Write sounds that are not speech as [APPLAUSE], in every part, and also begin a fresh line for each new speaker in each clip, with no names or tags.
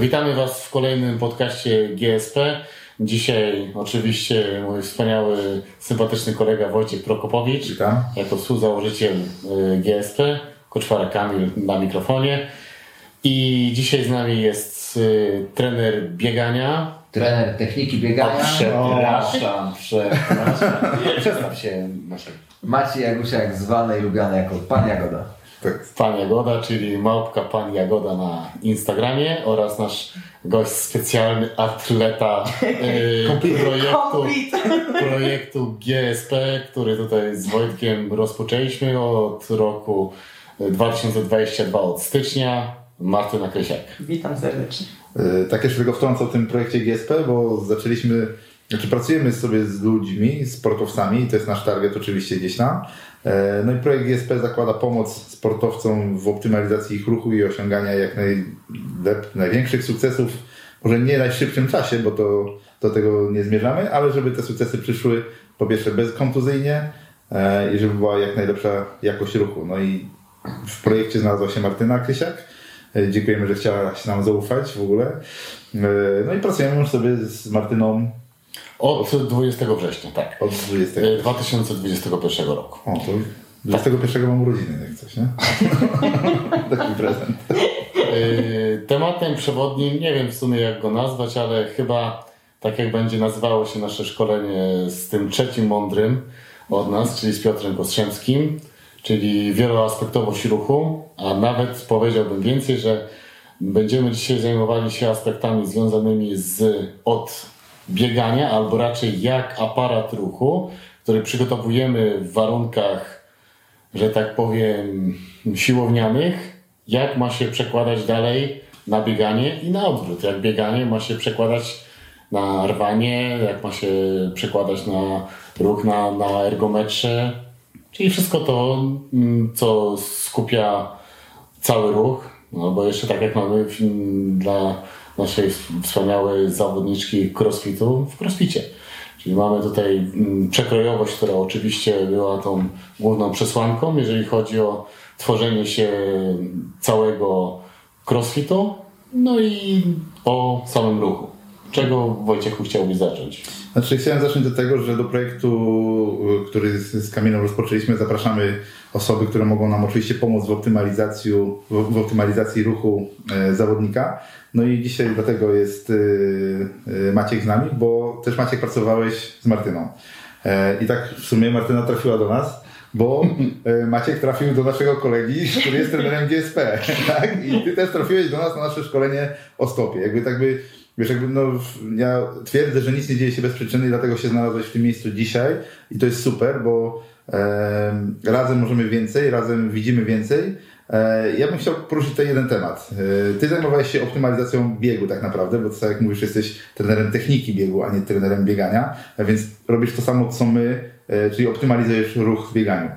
Witamy Was w kolejnym podcaście GSP. Dzisiaj oczywiście mój wspaniały, sympatyczny kolega Wojciech Prokopowicz.
Witam.
Jako współzałożyciel y, GSP. Koczwara Kamil na mikrofonie. I dzisiaj z nami jest y, trener biegania.
Trener techniki
O,
biegania.
przepraszam, [LAUGHS] przepraszam. Nie, Przedstaw się.
Maciej Jagusiak zwany i lubiany jako Pan Jagoda.
Tak.
Pan Jagoda, czyli małpka Pan Jagoda na Instagramie oraz nasz gość specjalny atleta [LAUGHS] y, projektu, projektu GSP, który tutaj z Wojtkiem rozpoczęliśmy od roku 2022 od stycznia. Martyna Krysiak.
Witam serdecznie.
E, Tak jeszcze tylko wtrącę o tym projekcie GSP, bo zaczęliśmy, znaczy pracujemy sobie z ludźmi, sportowcami, to jest nasz target oczywiście gdzieś tam. E, No i projekt GSP zakłada pomoc sportowcom w optymalizacji ich ruchu i osiągania jak najlep- największych sukcesów, może nie w najszybszym czasie, bo to do tego nie zmierzamy, ale żeby te sukcesy przyszły po pierwsze bezkontuzyjnie e, i żeby była jak najlepsza jakość ruchu. No i w projekcie znalazła się Martyna Krysiak. E, Dziękujemy, że chciałaś nam zaufać w ogóle. No i pracujemy już sobie z Martyną
Od 20 września, tak.
od 20.
Y, 2021 roku.
O, to 21 mam urodziny, jak coś, nie? [LAUGHS] Taki prezent.
Y, Tematem przewodnim, nie wiem w sumie jak go nazwać, ale chyba tak jak będzie nazywało się nasze szkolenie z tym trzecim mądrym od nas, czyli z Piotrem Kostrzemskim, czyli wieloaspektowość ruchu, a nawet powiedziałbym więcej, że będziemy dzisiaj zajmowali się aspektami związanymi z od biegania, albo raczej jak aparat ruchu, który przygotowujemy w warunkach że tak powiem, siłownianych, jak ma się przekładać dalej na bieganie i na odwrót. Jak bieganie ma się przekładać na rwanie, jak ma się przekładać na ruch na, na ergometrze, czyli wszystko to, mm, co skupia cały ruch. No bo jeszcze tak jak mamy dla naszej wspaniałej zawodniczki crossfitu w crossficie. Czyli mamy tutaj mm, przekrojowość, która oczywiście była tą główną przesłanką, jeżeli chodzi o tworzenie się całego crossfitu, no i o samym ruchu. Czego Wojciechu chciałbyś zacząć?
Znaczy chciałem zacząć od tego, że do projektu, y, który z, Kamilą rozpoczęliśmy, zapraszamy osoby, które mogą nam oczywiście pomóc w optymalizacji, w, w optymalizacji ruchu e, zawodnika. No i dzisiaj dlatego jest y, Maciek z nami, bo też Maciek pracowałeś z Martyną. E, I tak w sumie Martyna trafiła do nas, bo e, Maciek trafił do naszego kolegi, który jest trenerem GSP. [LAUGHS] Tak? I ty też trafiłeś do nas na nasze szkolenie o stopie. Jakby tak by Wiesz, jakby no, ja twierdzę, że nic nie dzieje się bez przyczyny i dlatego się znalazłeś w tym miejscu dzisiaj i to jest super, bo e, razem możemy więcej, razem widzimy więcej. E, ja bym chciał poruszyć tutaj jeden temat. E, ty zajmowałeś się optymalizacją biegu tak naprawdę, bo tak jak mówisz, jesteś trenerem techniki biegu, a nie trenerem biegania, więc robisz to samo, co my, e, czyli optymalizujesz ruch w bieganiu.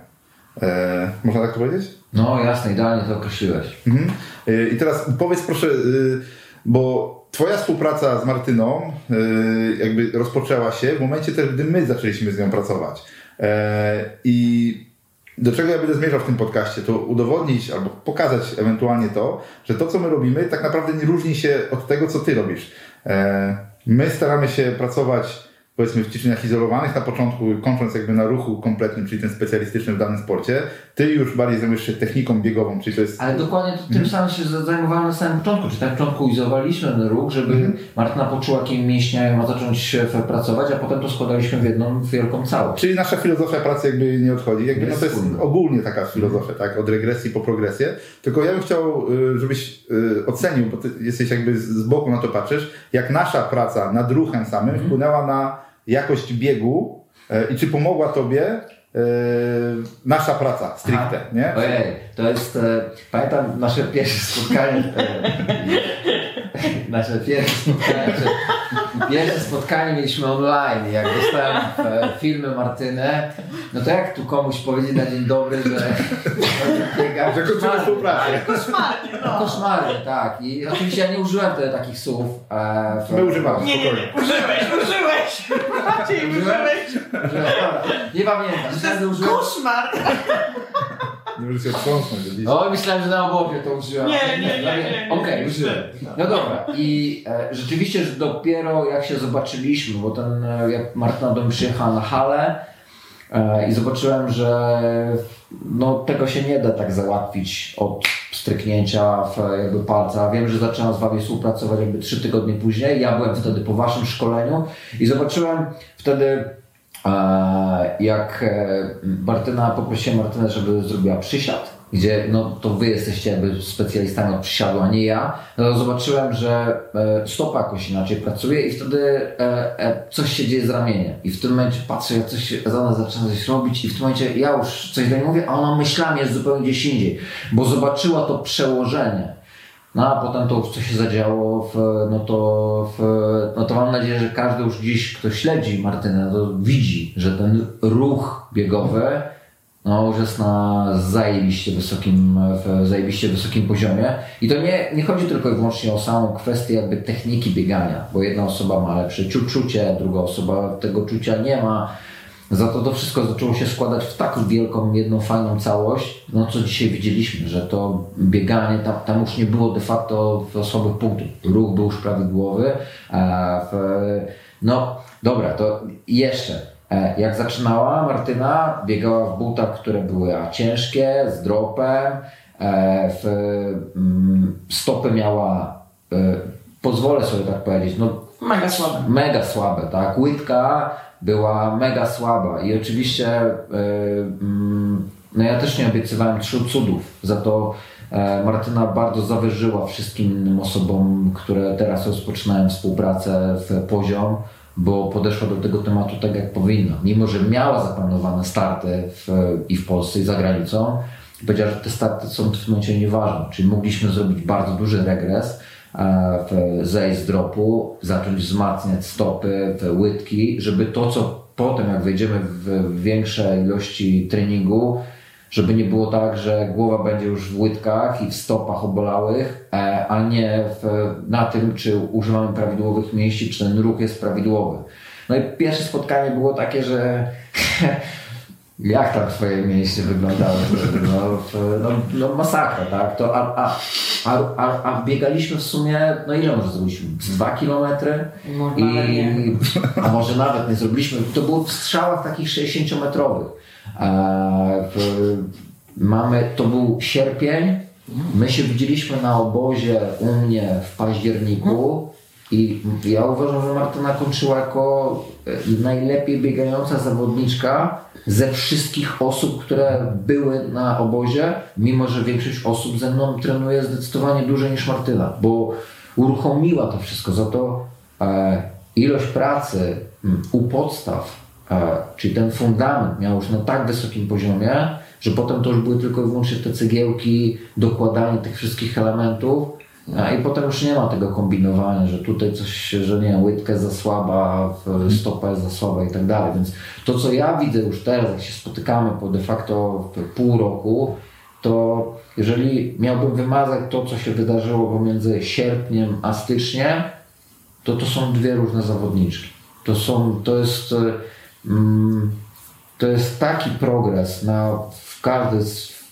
E, można tak to powiedzieć?
No jasne, idealnie to określiłeś.
Mhm. Y, I teraz powiedz proszę, y, bo Twoja współpraca z Martyną y, jakby rozpoczęła się w momencie też, gdy my zaczęliśmy z nią pracować. E, I do czego ja będę zmierzał w tym podcaście, to udowodnić albo pokazać ewentualnie to, że to, co my robimy, tak naprawdę nie różni się od tego, co Ty robisz. E, My staramy się pracować powiedzmy w ćwiczeniach izolowanych na początku, kończąc jakby na ruchu kompletnym, czyli ten specjalistyczny w danym sporcie. Ty już bardziej zajmujesz się techniką biegową, czyli to jest
Ale dokładnie tym samym się zajmowałem na samym początku. Czyli na początku izolowaliśmy ten ruch, żeby Martyna poczuła, jakimi mięśniami ma zacząć pracować, a potem to składaliśmy w jedną wielką całość.
Czyli nasza filozofia pracy jakby nie odchodzi. Jakby, no to jest
Wspólna.
ogólnie taka filozofia, tak? Od regresji po progresję. Tylko ja bym chciał, y, żebyś y, ocenił, bo ty jesteś jakby z- z boku na to patrzysz, jak nasza praca nad ruchem samym wpłynęła na jakość biegu y, i czy pomogła tobie y, nasza praca stricte, nie?
Ojej, to jest, e, pamiętam nasze pierwsze spotkanie, e, [LAUGHS] nasze pierwsze spotkanie, czy, pierwsze spotkanie mieliśmy online, jak dostałem e, filmy Martynę, no to jak tu komuś powiedzieć na dzień dobry, że biega, [LAUGHS]
Że kończymy współpracę.
Koszmarnie, no.
Koszmarnie, tak. I oczywiście ja nie użyłem takich słów. E, w-
My używamy,
Nie, nie,
spokojnie.
nie, użyłeś! Maciej,
nie pamiętam. Wtedy użyłem,
Koszmar!
Nie możesz się?
O, myślałem, że na obowie to użyłam.
Nie, nie, nie, nie, nie.
Okej, użyłem. No dobra. I e, rzeczywiście, że dopiero jak się zobaczyliśmy, bo ten, e, jak Martyna do mnie przyjechała na halę e, i zobaczyłem, że no, tego się nie da tak załatwić od stryknięcia w jakby palca. Wiem, że zaczęłam z Wami współpracować jakby trzy tygodnie później. Ja byłem wtedy po Waszym szkoleniu i zobaczyłem wtedy E, jak e, Martyna, poprosiłem Martynę, żeby zrobiła przysiad, gdzie no to wy jesteście jakby specjalistami od przysiadu, a nie ja, no zobaczyłem, że e, stopa jakoś inaczej pracuje i wtedy coś się dzieje z ramieniem. I w tym momencie patrzę, jak coś za nas zaczyna coś robić i w tym momencie ja już coś do niej mówię, a ona myślami jest zupełnie gdzieś indziej, bo zobaczyła to przełożenie. No a potem to, co się zadziało, w, no, to, w, no to mam nadzieję, że każdy już dziś, kto śledzi Martynę, to widzi, że ten ruch biegowy no, już jest na zajebiście wysokim, w zajebiście wysokim poziomie. I to nie, nie chodzi tylko i wyłącznie o samą kwestię jakby techniki biegania, bo jedna osoba ma lepsze czucie, druga osoba tego czucia nie ma za to to wszystko zaczęło się składać w tak wielką, jedną fajną całość, no co dzisiaj widzieliśmy, że to bieganie, tam, tam już nie było de facto słabych punktów. Ruch był już prawidłowy. No dobra, to jeszcze. E, jak zaczynała Martyna, biegała w butach, które były ciężkie, z dropem, e, w, mm, stopy miała, e, pozwolę sobie tak powiedzieć, no
Mega słabe.
Mega słabe, tak. Łydka była mega słaba i oczywiście yy, no ja też nie obiecywałem trzy cudów, za to Martyna bardzo zawyżyła wszystkim innym osobom, które teraz rozpoczynają współpracę w poziom, bo podeszła do tego tematu tak jak powinna. Mimo, że miała zaplanowane starty w, i w Polsce i za granicą, powiedziała, że te starty są w tym momencie nieważne. Czyli mogliśmy zrobić bardzo duży regres, zejść z dropu, zacząć wzmacniać stopy, łydki, żeby to, co potem, jak wejdziemy w większe ilości treningu, żeby nie było tak, że głowa będzie już w łydkach i w stopach obolałych, e, a nie w, na tym, czy używamy prawidłowych mięśni, czy ten ruch jest prawidłowy. No i pierwsze spotkanie było takie, że [LAUGHS] jak tam twoje mięśnie wyglądały? No, no, no masakra, tak? To, a, a, a, a, biegaliśmy w sumie, no ile może zrobiliśmy? Dwa kilometry? I, a może nawet nie zrobiliśmy. To było w strzałach takich 60-metrowych. Mamy, to był sierpień, my się widzieliśmy na obozie u mnie w październiku i ja uważam, że Martyna kończyła jako e, najlepiej biegająca zawodniczka ze wszystkich osób, które były na obozie, mimo że większość osób ze mną trenuje zdecydowanie dłużej niż Martyna, bo uruchomiła to wszystko. Za to e, ilość pracy u podstaw, e, czyli ten fundament miał już na tak wysokim poziomie, że potem to już były tylko i wyłącznie te cegiełki, dokładanie tych wszystkich elementów a I potem już nie ma tego kombinowania, że tutaj coś, że nie, łydka jest za słaba, stopa jest za słaba i tak dalej. Więc to, co ja widzę już teraz, jak się spotykamy po de facto pół roku, to jeżeli miałbym wymazać to, co się wydarzyło pomiędzy sierpniem a styczniem, to to są dwie różne zawodniczki. To są, to jest, to jest taki progres na, w każdej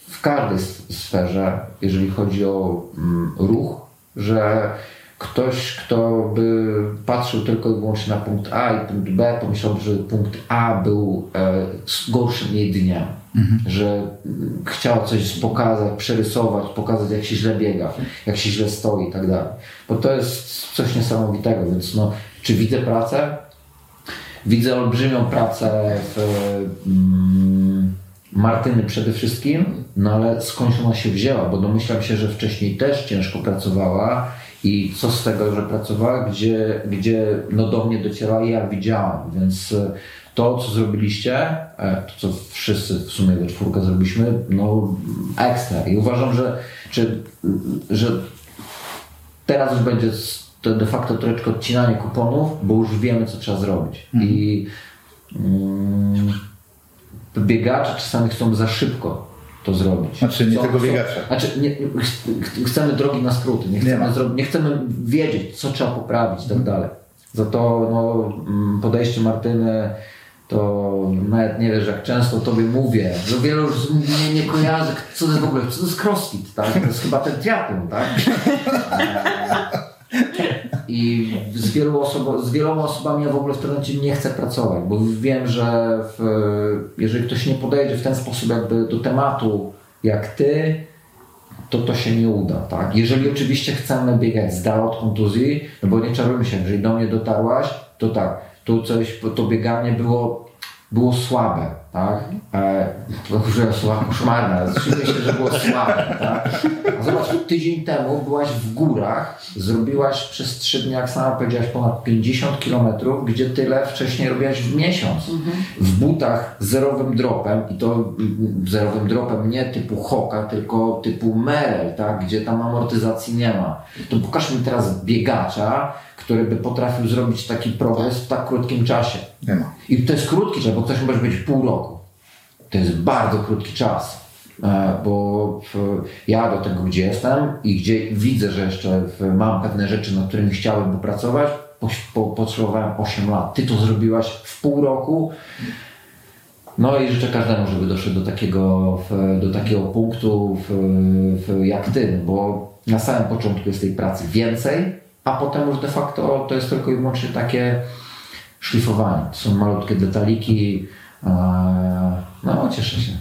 w każdej sferze, jeżeli chodzi o mm, ruch, że ktoś, kto by patrzył tylko i wyłącznie na punkt A i punkt B, pomyślałby, że punkt A był e, gorszym jej dniem. Mhm. Że mm, chciała coś pokazać, przerysować, pokazać jak się źle biega, jak się źle stoi i tak dalej. Bo to jest coś niesamowitego, więc no, czy widzę pracę? Widzę olbrzymią pracę w mm, Martyny przede wszystkim, no ale skąd ona się wzięła, bo domyślam się, że wcześniej też ciężko pracowała i co z tego, że pracowała, gdzie, gdzie no do mnie docierała ja widziałam, więc e, to, co zrobiliście, e, to, co wszyscy w sumie we czwórkę zrobiliśmy, no ekstra. I uważam, że, czy, że teraz już będzie to de facto troszeczkę odcinanie kuponów, bo już wiemy, co trzeba zrobić mhm. i mm, biegacze czasami chcą za szybko to zrobić.
Znaczy nie chcą, tego biegacza.
Znaczy nie, chcemy drogi na skróty, nie chcemy, nie, nie chcemy wiedzieć, co trzeba poprawić i tak dalej. Za to no, mm, podejście Martyny to nawet nie wiesz, jak często tobie mówię, że wielu już mnie nie kojarzy, co to jest w ogóle, co to jest crossfit, tak? To jest chyba ten triatlon, tak? [LAUGHS] I z, wielu osobo- z wieloma osobami ja w ogóle w tym momencie nie chcę pracować, bo wiem, że w, jeżeli ktoś nie podejdzie w ten sposób jakby do tematu jak ty, to to się nie uda, tak? Jeżeli oczywiście chcemy biegać z dala od kontuzji, no bo nie czarujmy się, jeżeli do mnie dotarłaś, to tak, tu coś, to bieganie było, było słabe, tak? E, użyłem słowa koszmarne, się, że było słabe, tak? A zobacz, tydzień temu byłaś w górach, zrobiłaś przez trzy dni, jak sama powiedziałaś, ponad 50 kilometrów, gdzie tyle wcześniej robiłaś w miesiąc. W butach zerowym dropem i to zerowym dropem nie typu Hoka, tylko typu Merrell, tak? Gdzie tam amortyzacji nie ma. To pokaż mi teraz biegacza, który by potrafił zrobić taki progres w tak krótkim czasie.
Nie ma.
I to jest krótki czas, bo ktoś może być pół roku. To jest bardzo krótki czas. E, Bo ja do tego, gdzie jestem i gdzie widzę, że jeszcze mam pewne rzeczy, nad którymi chciałem popracować, po, po, potrzebowałem 8 lat. Ty to zrobiłaś w pół roku. No i życzę każdemu, żeby doszedł do takiego, do takiego punktu jak ty, bo na samym początku jest tej pracy więcej, a potem już de facto to jest tylko i wyłącznie takie szlifowanie. To są malutkie detaliki. No, cieszę się.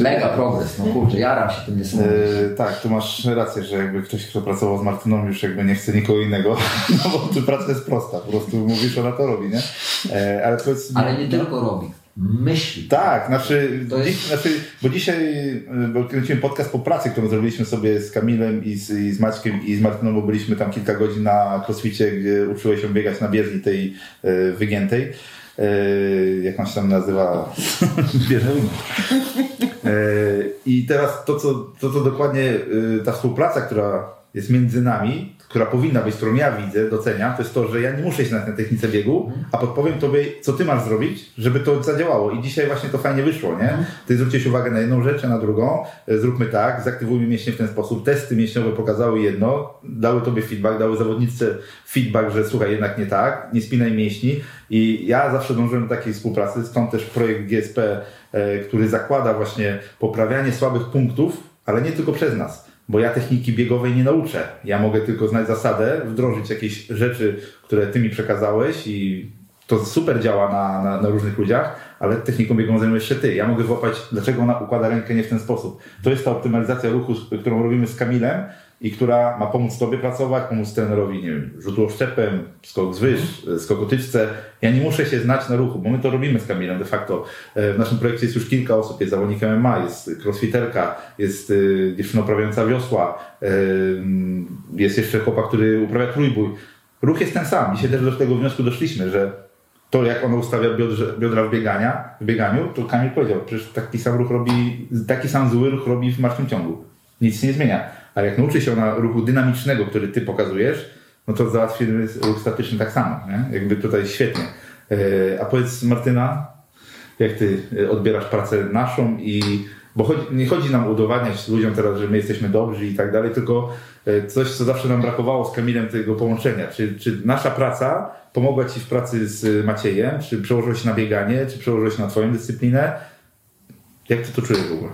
[LAUGHS] Mega progres, no kurczę, jaram się tym niesamowicie.
E, tak, tu masz rację, że jakby ktoś, kto pracował z Martyną już jakby nie chce nikogo innego, [LAUGHS] no bo tu praca jest prosta, po prostu mówisz, ona to robi, nie? E, ale powiedz
Ale nie tylko robi, myśli.
Tak, znaczy,
To jest-
dziś, znaczy, bo dzisiaj y, bo kręciłem podcast po pracy, którą zrobiliśmy sobie z Kamilem i z, i z Maćkiem i z Martyną, bo byliśmy tam kilka godzin na crossficie, gdzie uczyłeś się biegać na bieżni tej y, wygiętej. Y, jak on się tam nazywa? [LAUGHS] Bieżni. Y, I teraz to co, to, co dokładnie ta współpraca, która jest między nami, która powinna być, którą ja widzę, doceniam, to jest to, że ja nie muszę się na tej technice biegu, a podpowiem tobie, co ty masz zrobić, żeby to zadziałało. I dzisiaj właśnie to fajnie wyszło, nie? Ty zwróciłeś uwagę na jedną rzecz, a na drugą. E, Zróbmy tak, zaktywujmy mięśnie w ten sposób. Testy mięśniowe pokazały jedno, dały tobie feedback, dały zawodniczce feedback, że słuchaj, jednak nie tak, nie spinaj mięśni. I ja zawsze dążyłem do takiej współpracy, stąd też projekt GSP, e, który zakłada właśnie poprawianie słabych punktów, ale nie tylko przez nas bo ja techniki biegowej nie nauczę. Ja mogę tylko znać zasadę, wdrożyć jakieś rzeczy, które ty mi przekazałeś i to super działa na, na, na różnych ludziach, ale techniką biegową zajmujesz się ty. Ja mogę złapać, dlaczego ona układa rękę nie w ten sposób. To jest ta optymalizacja ruchu, którą robimy z Kamilem i która ma pomóc tobie pracować, pomóc trenerowi, nie wiem, rzutu oszczepem, skok z wyż, skok o tyczce. Ja nie muszę się znać na ruchu, bo my to robimy z Kamilem de facto. E, W naszym projekcie jest już kilka osób, jest zawodnik MMA, jest crossfiterka, jest y, dziewczyna uprawiająca wiosła, y, jest jeszcze chłopak, który uprawia trójbój. Ruch jest ten sam. Dzisiaj też do tego wniosku doszliśmy, że to jak ona ustawia biodrze, biodra w, biegania, w bieganiu, to Kamil powiedział, przecież taki sam ruch robi, taki sam zły ruch robi w martwym ciągu. Nic się nie zmienia. Ale jak nauczy się ona ruchu dynamicznego, który ty pokazujesz, no to załatwimy ruch statyczny tak samo. Nie? Jakby tutaj świetnie. E, A powiedz Martyna, jak ty e, odbierasz pracę naszą i bo chodzi, nie chodzi nam udowadniać ludziom teraz, że my jesteśmy dobrzy i tak dalej, tylko e, coś, co zawsze nam brakowało z Kamilem tego połączenia. Czy, czy nasza praca pomogła Ci w pracy z Maciejem? Czy przełożyło się na bieganie? Czy przełożyło się na Twoją dyscyplinę? Jak Ty to czujesz w ogóle?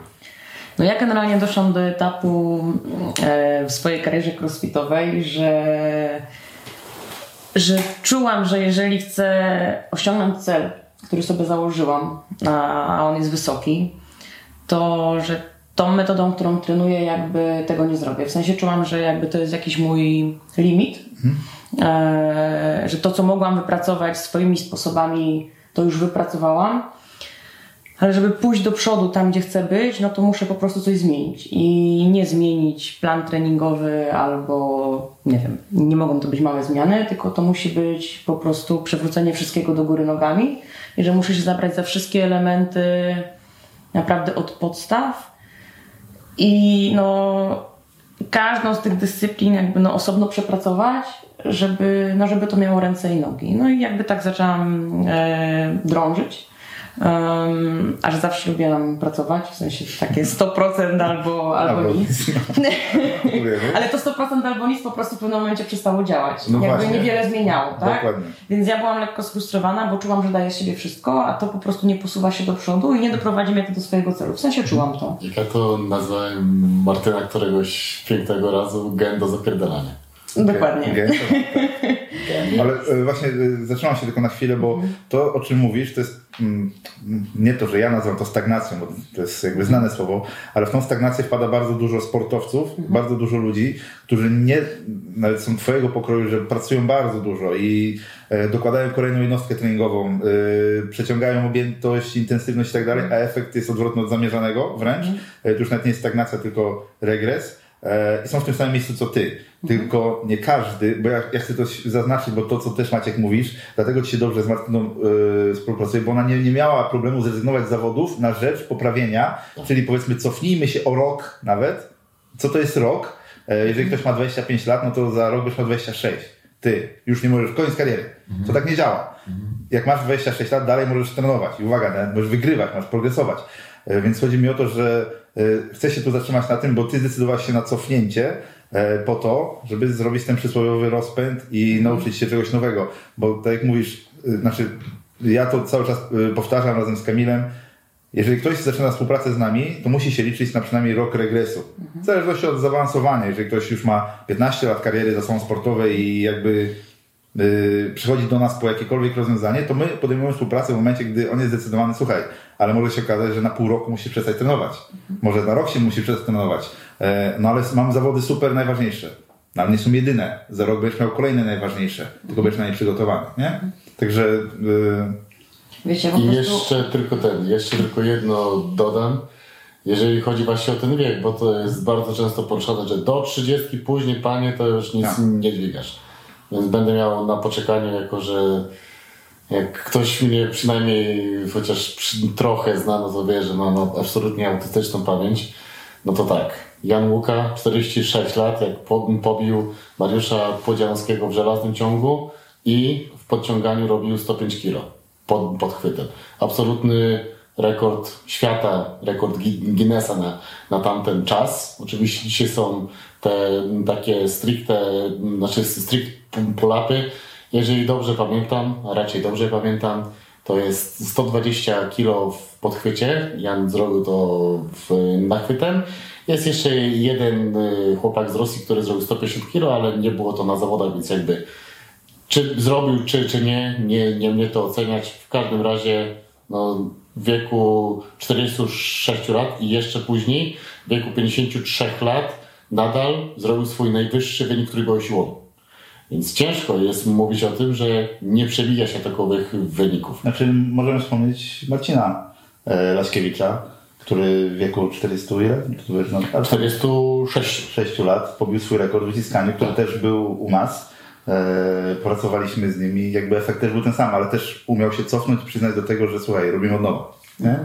No ja generalnie doszłam do etapu e, w swojej karierze crossfitowej, że, że czułam, że jeżeli chcę osiągnąć cel, który sobie założyłam, a, on jest wysoki, to że tą metodą, którą trenuję, jakby tego nie zrobię. W sensie czułam, że jakby to jest jakiś mój limit, e, że to, co mogłam wypracować swoimi sposobami, to już wypracowałam. Ale żeby pójść do przodu tam, gdzie chcę być, no to muszę po prostu coś zmienić. I nie zmienić plan treningowy albo, nie wiem, nie mogą to być małe zmiany, tylko to musi być po prostu przewrócenie wszystkiego do góry nogami. I że muszę się zabrać za wszystkie elementy naprawdę od podstaw. I no, każdą z tych dyscyplin jakby no osobno przepracować, żeby, no żeby to miało ręce i nogi. No i jakby tak zaczęłam e, drążyć. Um, a że zawsze lubiłam pracować, w sensie takie 100% albo, albo
Albo
nic. [LAUGHS]
Mówię, no.
Ale to 100% albo nic po prostu w pewnym momencie przestało działać.
No
Jakby
właśnie.
niewiele zmieniało, tak?
Dokładnie.
Więc ja byłam lekko sfrustrowana, bo czułam, że daję z siebie wszystko, a to po prostu nie posuwa się do przodu i nie doprowadzi mnie to do swojego celu. W sensie czułam to.
Jak ja to nazwałem Martyna któregoś pięknego razu gen do zapierdalania.
Dokładnie. [LAUGHS]
Ale e, właśnie e, zatrzymam się tylko na chwilę, bo to, o czym mówisz, to jest mm, nie to, że ja nazywam to stagnacją, bo to jest jakby znane słowo, ale w tą stagnację wpada bardzo dużo sportowców, bardzo dużo ludzi, którzy nie, nawet są twojego pokroju, że pracują bardzo dużo i e, dokładają kolejną jednostkę treningową, przeciągają objętość, intensywność i tak dalej, a efekt jest odwrotny od zamierzonego wręcz. E, to już nawet nie jest stagnacja, tylko regres. E, I są w tym samym miejscu co ty. Tylko nie każdy, bo ja, ja chcę to zaznaczyć, bo to, co też Maciek mówisz, dlatego ci się dobrze z Martyną y, współpracuje, bo ona nie, nie miała problemu zrezygnować z zawodów na rzecz poprawienia, czyli powiedzmy cofnijmy się o rok nawet. Co to jest rok? E, jeżeli ktoś ma 25 lat, no to za rok byś miał 26. Ty już nie możesz, koniec kariery. To tak nie działa. Jak masz 26 lat, dalej możesz trenować. I uwaga, możesz wygrywać, możesz progresować. E, Więc chodzi mi o to, że e, chcę się tu zatrzymać na tym, bo ty zdecydowałeś się na cofnięcie e, po to, żeby zrobić ten przysłowiowy rozpęd i nauczyć się czegoś nowego. Bo tak jak mówisz, e, znaczy ja to cały czas e, powtarzam razem z Kamilem, jeżeli ktoś zaczyna współpracę z nami, to musi się liczyć na przynajmniej rok regresu. W zależności od zaawansowania. Jeżeli ktoś już ma 15 lat kariery za sobą sportowej i jakby przychodzi do nas po jakiekolwiek rozwiązanie, to my podejmujemy współpracę w momencie, gdy on jest zdecydowany, słuchaj, ale może się okazać, że na pół roku musi przestać trenować. Może na rok się musi przestać trenować. E, no ale mam zawody super najważniejsze. No, ale nie są jedyne. Za rok będziesz miał kolejne najważniejsze. Tylko będziesz na nie przygotowany, nie? Także... Yy,
Wiecie,
I jeszcze tylko ten, jeszcze tylko jedno dodam. Jeżeli chodzi właśnie o ten wiek, bo to jest bardzo często poruszane, że do 30 później panie to już nic
Tak.
nie dźwigasz. Więc będę miał na poczekaniu, jako że jak ktoś mnie przynajmniej chociaż trochę zna, no to wie, że mam absolutnie autystyczną pamięć. No to tak, Jan Łuka, 46 lat, jak po, pobił Mariusza Podzianowskiego w żelaznym ciągu i w podciąganiu robił 105 kg pod, pod chwytem. Absolutny rekord świata, rekord Gui- Guinnessa na, na tamten czas. Oczywiście dzisiaj są te takie stricte, znaczy strict pull-upy. Jeżeli dobrze pamiętam, a raczej dobrze pamiętam, to jest 120 kg w podchwycie. Jan zrobił to w, nachwytem. Jest jeszcze jeden y, chłopak z Rosji, który zrobił 150 kg, ale nie było to na zawodach, więc jakby czy zrobił, czy, czy nie, nie, nie mnie to oceniać. W każdym razie no, w wieku 46 lat i jeszcze później, w wieku 53 lat, nadal zrobił swój najwyższy wynik trójboju Więc ciężko jest mówić o tym, że nie przebija się takowych wyników.
Znaczy, możemy wspomnieć Marcina e, Laśkiewicza, który w wieku 400 ile? To wiesz, no,
46.
6 lat pobił swój rekord w wyciskaniu, który też był u nas. E, pracowaliśmy z nim i jakby efekt też był ten sam, ale też umiał się cofnąć i przyznać do tego, że słuchaj, robimy od nowa. Nie?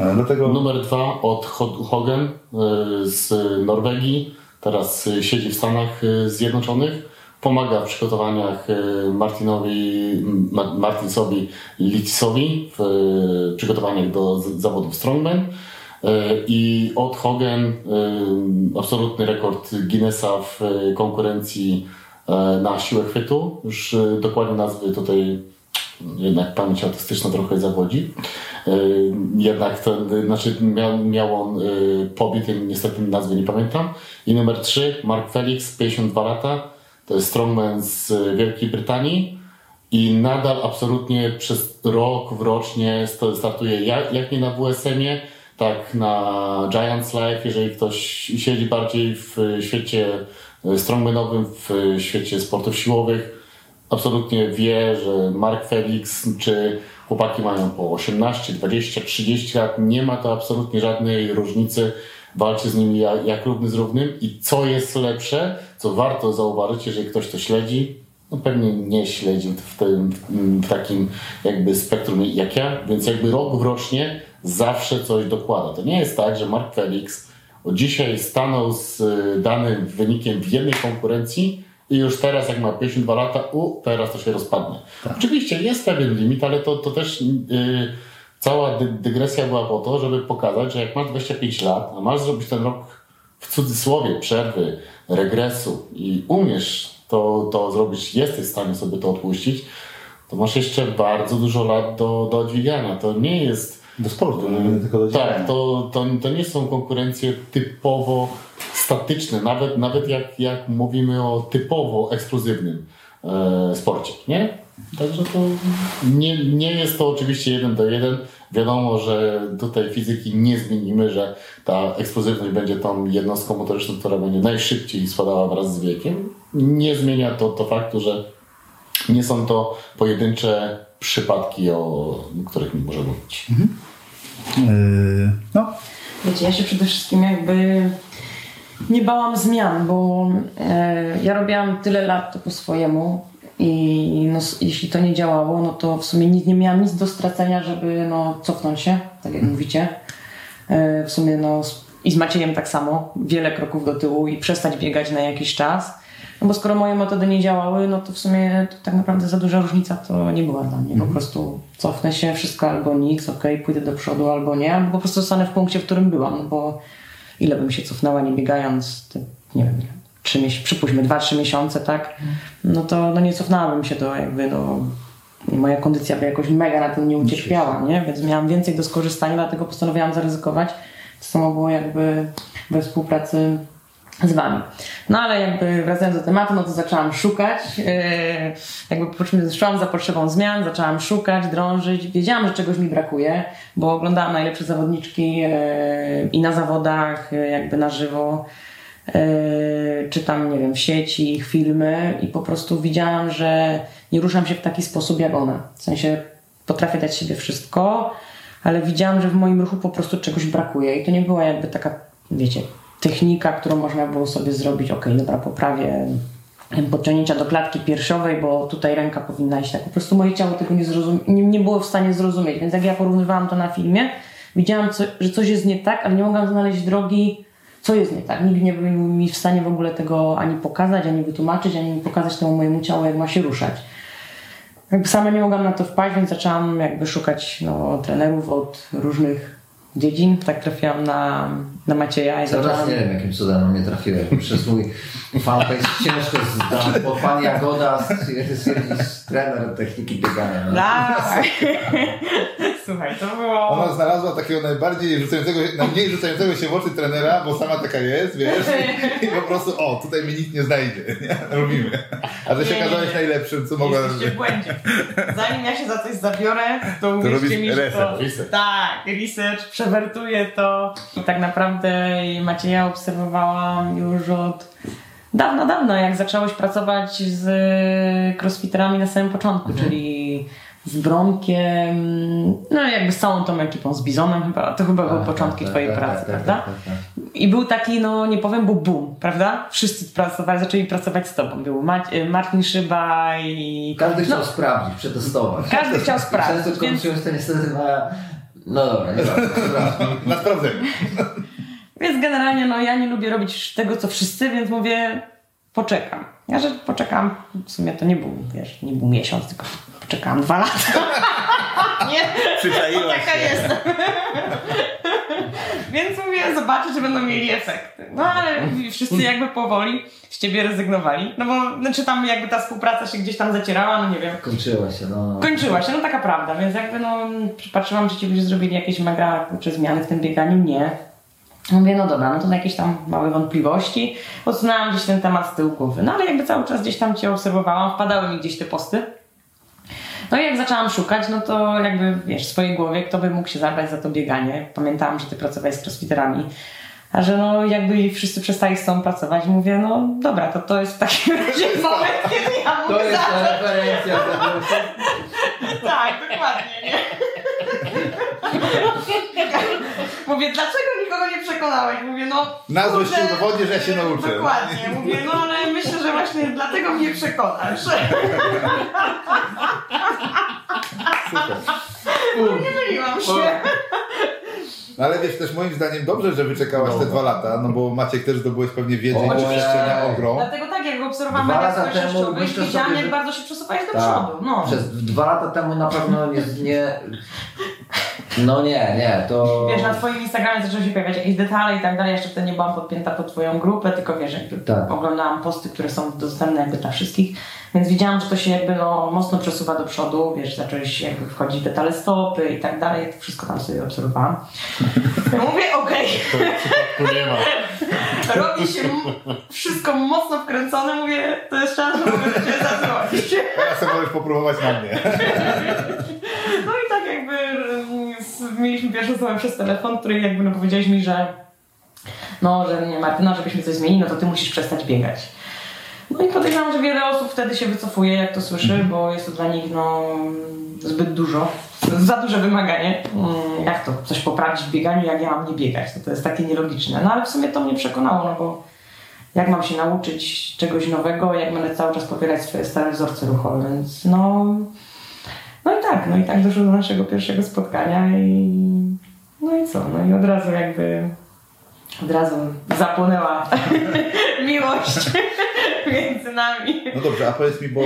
E, dlatego
Numer dwa od Ho- Hogan y, z Norwegii, teraz siedzi w Stanach Zjednoczonych. Pomaga w przygotowaniach Martinowi, Ma- Martinsowi Litisowi w przygotowaniach do zawodów Strongman. I od Hogan absolutny rekord Guinnessa w konkurencji na siłę chwytu. Już y, dokładnie nazwy tutaj jednak pamięć autystyczna trochę zawodzi. Yy, Jednak ten, znaczy miał, miał on pobity, niestety nazwy nie pamiętam. I numer 3, Mark Felix, 52 lata. To jest strongman z Wielkiej Brytanii. I nadal absolutnie przez rok w rocznie startuje jak, jak nie na WSM-ie, tak na Giants Life, jeżeli ktoś siedzi bardziej w świecie strongmanowym, w świecie sportów siłowych, absolutnie wie, że Mark Felix czy chłopaki mają po 18, 20, 30 lat, nie ma to absolutnie żadnej różnicy. Walczy z nimi jak, jak równy z równym i co jest lepsze, co warto zauważyć, jeżeli ktoś to śledzi, no pewnie nie śledzi w, tym, w takim jakby spektrum jak ja, więc jakby rok rocznie zawsze coś dokłada. To nie jest tak, że Mark Felix dzisiaj stanął z y, danym wynikiem w jednej konkurencji i już teraz, jak ma 52 lata, u, teraz to się rozpadnie. Oczywiście jest pewien limit, ale to, to też yy, cała dy, dygresja była po to, żeby pokazać, że jak masz 25 lat, a masz zrobić ten rok w cudzysłowie przerwy, regresu i umiesz to, to zrobić, jesteś w stanie sobie to odpuścić, to masz jeszcze bardzo dużo lat do, do dźwigania. To nie jest
Do sportu, nie tylko do
tak, to, to, to nie są konkurencje typowo statyczne, nawet, nawet jak, jak mówimy o typowo eksplozywnym e, sporcie, nie? Także to nie, nie jest to oczywiście jeden do jeden. Wiadomo, że tutaj fizyki nie zmienimy, że ta eksplozywność będzie tą jednostką motoryczną, która będzie najszybciej spadała wraz z wiekiem. Nie zmienia to, to faktu, że nie są to pojedyncze przypadki, o których możemy mówić.
Yy, no,
Wiecie, ja się przede wszystkim jakby nie bałam zmian, bo e, ja robiłam tyle lat to po swojemu i no, jeśli to nie działało, no to w sumie nic, nie miałam nic do stracenia, żeby no, cofnąć się, tak jak mówicie. E, w sumie no, i z Maciejem tak samo, wiele kroków do tyłu i przestać biegać na jakiś czas. Bo skoro moje metody nie działały, no to w sumie to tak naprawdę za duża różnica to nie była dla mnie. Po prostu cofnę się, wszystko albo nic, okej, pójdę do przodu albo nie, albo po prostu zostanę w punkcie, w którym byłam, no bo ile bym się cofnęła nie biegając, te, nie wiem, trzy przypuśćmy dwa, trzy miesiące, tak, no to no nie cofnęłabym się do jakby no moja kondycja by jakoś mega na tym nie ucierpiała, nie? Więc miałam więcej do skorzystania, dlatego postanowiłam zaryzykować. To samo było jakby we współpracy z Wami. No ale jakby wracając do tematu, no to zaczęłam szukać, yy, jakby szłam za potrzebą zmian, zaczęłam szukać, drążyć, wiedziałam, że czegoś mi brakuje, bo oglądałam najlepsze zawodniczki yy, i na zawodach, yy, jakby na żywo, yy, czytam, nie wiem, w sieci ich filmy i po prostu widziałam, że nie ruszam się w taki sposób jak one. W sensie potrafię dać siebie wszystko, ale widziałam, że w moim ruchu po prostu czegoś brakuje i to nie była jakby taka, wiecie, technika, którą można było sobie zrobić, ok, dobra, poprawię podciągnięcia do klatki piersiowej, bo tutaj ręka powinna iść tak. Po prostu moje ciało tego nie, nie, nie było w stanie zrozumieć, więc jak ja porównywałam to na filmie, widziałam, co, że coś jest nie tak, ale nie mogłam znaleźć drogi, co jest nie tak. Nikt nie był mi w stanie w ogóle tego ani pokazać, ani wytłumaczyć, ani pokazać temu mojemu ciału, jak ma się ruszać. Jakby sama nie mogłam na to wpaść, więc zaczęłam jakby szukać no, trenerów od różnych dziedzin. Tak trafiłam na, na Macieja i zaczęłam...
czas nie wiem, jakim cudem mnie trafiłeś. Przez mój fanpage ciężko zdać, bo pan Jagoda jest, jest trener techniki biegania. No.
Tak. [LAUGHS] Słuchaj, to było...
Ona znalazła takiego najbardziej rzucającego, najmniej rzucającego się w oczy trenera, bo sama taka jest, wiesz, i po prostu, o, tutaj mi nikt nie znajdzie, nie? robimy. A że się okazałeś najlepszym, co mogła...
Jesteście w błędzie. Zanim ja się za coś zabiorę, to
robisz
mi, że to...
research,
research.
Tak, research, przewertuję to. I tak naprawdę Macieja obserwowałam już od dawno, dawno, jak zacząłeś pracować z crossfiterami na samym początku, czyli z Bromkiem, no jakby z całą tą ekipą, z Bizonem chyba, to chyba były
Tak,
początki
tak,
twojej
tak,
pracy,
tak, tak,
prawda?
tak, tak, tak.
I był taki, no nie powiem, był boom, prawda? Wszyscy pracowali, zaczęli pracować z tobą. Był Mac- Martin Szyba i...
Każdy chciał
no,
sprawdzić, przetestować.
Każdy chciał sprawdzić,
Często
więc-
kończyło się to niestety na... No dobra, nie dobra.
Na sprawdzenie.
Więc generalnie no ja nie lubię robić tego, co wszyscy, więc mówię, poczekam. Ja że poczekam, w sumie to nie był, wiesz, nie był miesiąc, tylko poczekałam dwa lata. [LAUGHS] nie,
Przyczaiłaś
taka
się.
jestem. [LAUGHS] Więc mówię, zobaczę, czy będą mieli efekty. No ale wszyscy jakby powoli z ciebie rezygnowali. No bo znaczy tam jakby ta współpraca się gdzieś tam zacierała, no nie wiem.
Kończyła się, no.
Kończyła się, no taka prawda, więc jakby no patrzyłam, czy ci ludzie zrobili jakieś mega kurczę, zmiany w tym bieganiu, nie. Mówię, no dobra, no to jakieś tam małe wątpliwości. Odsunęłam gdzieś ten temat z tyłu głowy. No ale jakby cały czas gdzieś tam Cię obserwowałam, wpadały mi gdzieś te posty. No i jak zaczęłam szukać, no to jakby wiesz, w swojej głowie, kto by mógł się zabrać za to bieganie. Pamiętałam, że Ty pracowałeś z crossfiterami. A że no jakby wszyscy przestali z tą pracować, mówię, no dobra, to to jest w takim [LAUGHS] razie moment, kiedy ja
To jest ta referencja.
Tak, dokładnie, nie? [LAUGHS] Mówię, dlaczego przekonałeś? Mówię, no...
Na złość udowodnię, że ja się nauczę.
Dokładnie. Mówię, no ale myślę, że właśnie dlatego mnie przekonasz.
Super.
Nie myliłam się.
No ale wiesz, też moim zdaniem dobrze, że wyczekałaś te dwa lata, no bo Maciek też zdobyłeś pewnie wiedzy i doświadczenia ogrom.
Dlatego tak, jak go obserwowałam
Dwa
na
lata temu myślę
widziałam
sobie,
jak
że-
bardzo się przesuwałeś do
Tak.
przodu. No.
Przez dwa lata temu na pewno nie, nie No nie, nie, to...
Wiesz, na twoim Instagramie zaczęły się pojawiać jakieś detale i tak dalej. Jeszcze wtedy nie byłam podpięta pod twoją grupę, tylko wiesz, jakby
Tak.
oglądałam posty, które są dostępne jakby dla wszystkich. Więc widziałam, że to się jakby no, mocno przesuwa do przodu. Wiesz, zaczęłeś jakby wchodzić detale stopy i tak dalej. To wszystko tam sobie obserwowałam. Ja [LAUGHS] mówię, okej,
przypadku nie ma. [LAUGHS]
robi się wszystko mocno wkręcone. Mówię, to jest czas, żeby się zadzwonić.
Teraz sobie możesz popróbować na mnie. [LAUGHS]
No i tak jakby mieliśmy pierwszą rozmowę przez telefon, której jakby no powiedziałeś mi, że no, że nie Martyna, żebyśmy coś zmienili, no to ty musisz przestać biegać. No i podejrzewam, że wiele osób wtedy się wycofuje, jak to słyszy, bo jest to dla nich no, zbyt dużo, za duże wymaganie. Mm, Jak to coś poprawić w bieganiu, jak ja mam nie biegać? To, to jest takie nielogiczne. No ale w sumie to mnie przekonało, no bo jak mam się nauczyć czegoś nowego, jak będę cały czas popierać swoje stare wzorce ruchowe, więc no... No i tak, no i tak doszło do naszego pierwszego spotkania i no i co, no i od razu jakby od razu zapłonęła [LAUGHS] miłość [LAUGHS] między nami.
No dobrze, a powiedz mi, bo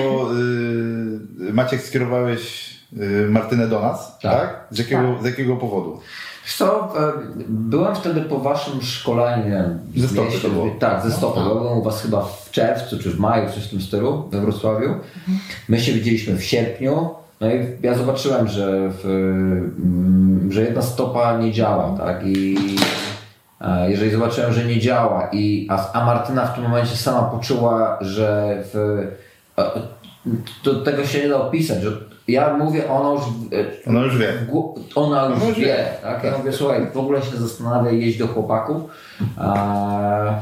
y, Maciek skierowałeś y, Martynę do nas, tak?
Tak.
Z, jakiego,
Tak.
z jakiego powodu?
Co, e, byłem wtedy po waszym szkoleniu,
Ze stopy to było.
Tak, ze stopy. Byłem u was chyba w czerwcu czy w maju, coś w tym stylu, we Wrocławiu. My się widzieliśmy w sierpniu. No i ja zobaczyłem, że, w, mm, że jedna stopa nie działa, tak? I e, jeżeli zobaczyłem, że nie działa, i, a, a Martyna w tym momencie sama poczuła, że w, e, do tego się nie da opisać, że ja mówię, ona już e,
Ona już wie.
Ona już
Ona już
wie,
wie.
tak? Ja mówię, słuchaj, w ogóle się zastanawia jeść do chłopaków. A,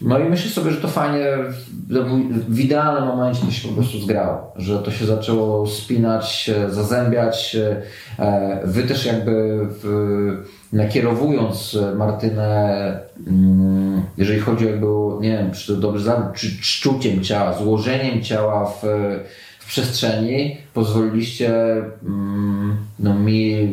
no i myślę sobie, że to fajnie, w- w idealnym momencie to się po prostu zgrało, że to się zaczęło spinać, zazębiać. e, Wy też jakby nakierowując Martynę, mm, jeżeli chodzi o jakby, o, nie wiem, czy to dobrze zawód, czy szczuciem ciała, złożeniem ciała w, w przestrzeni, pozwoliliście mm, no, mi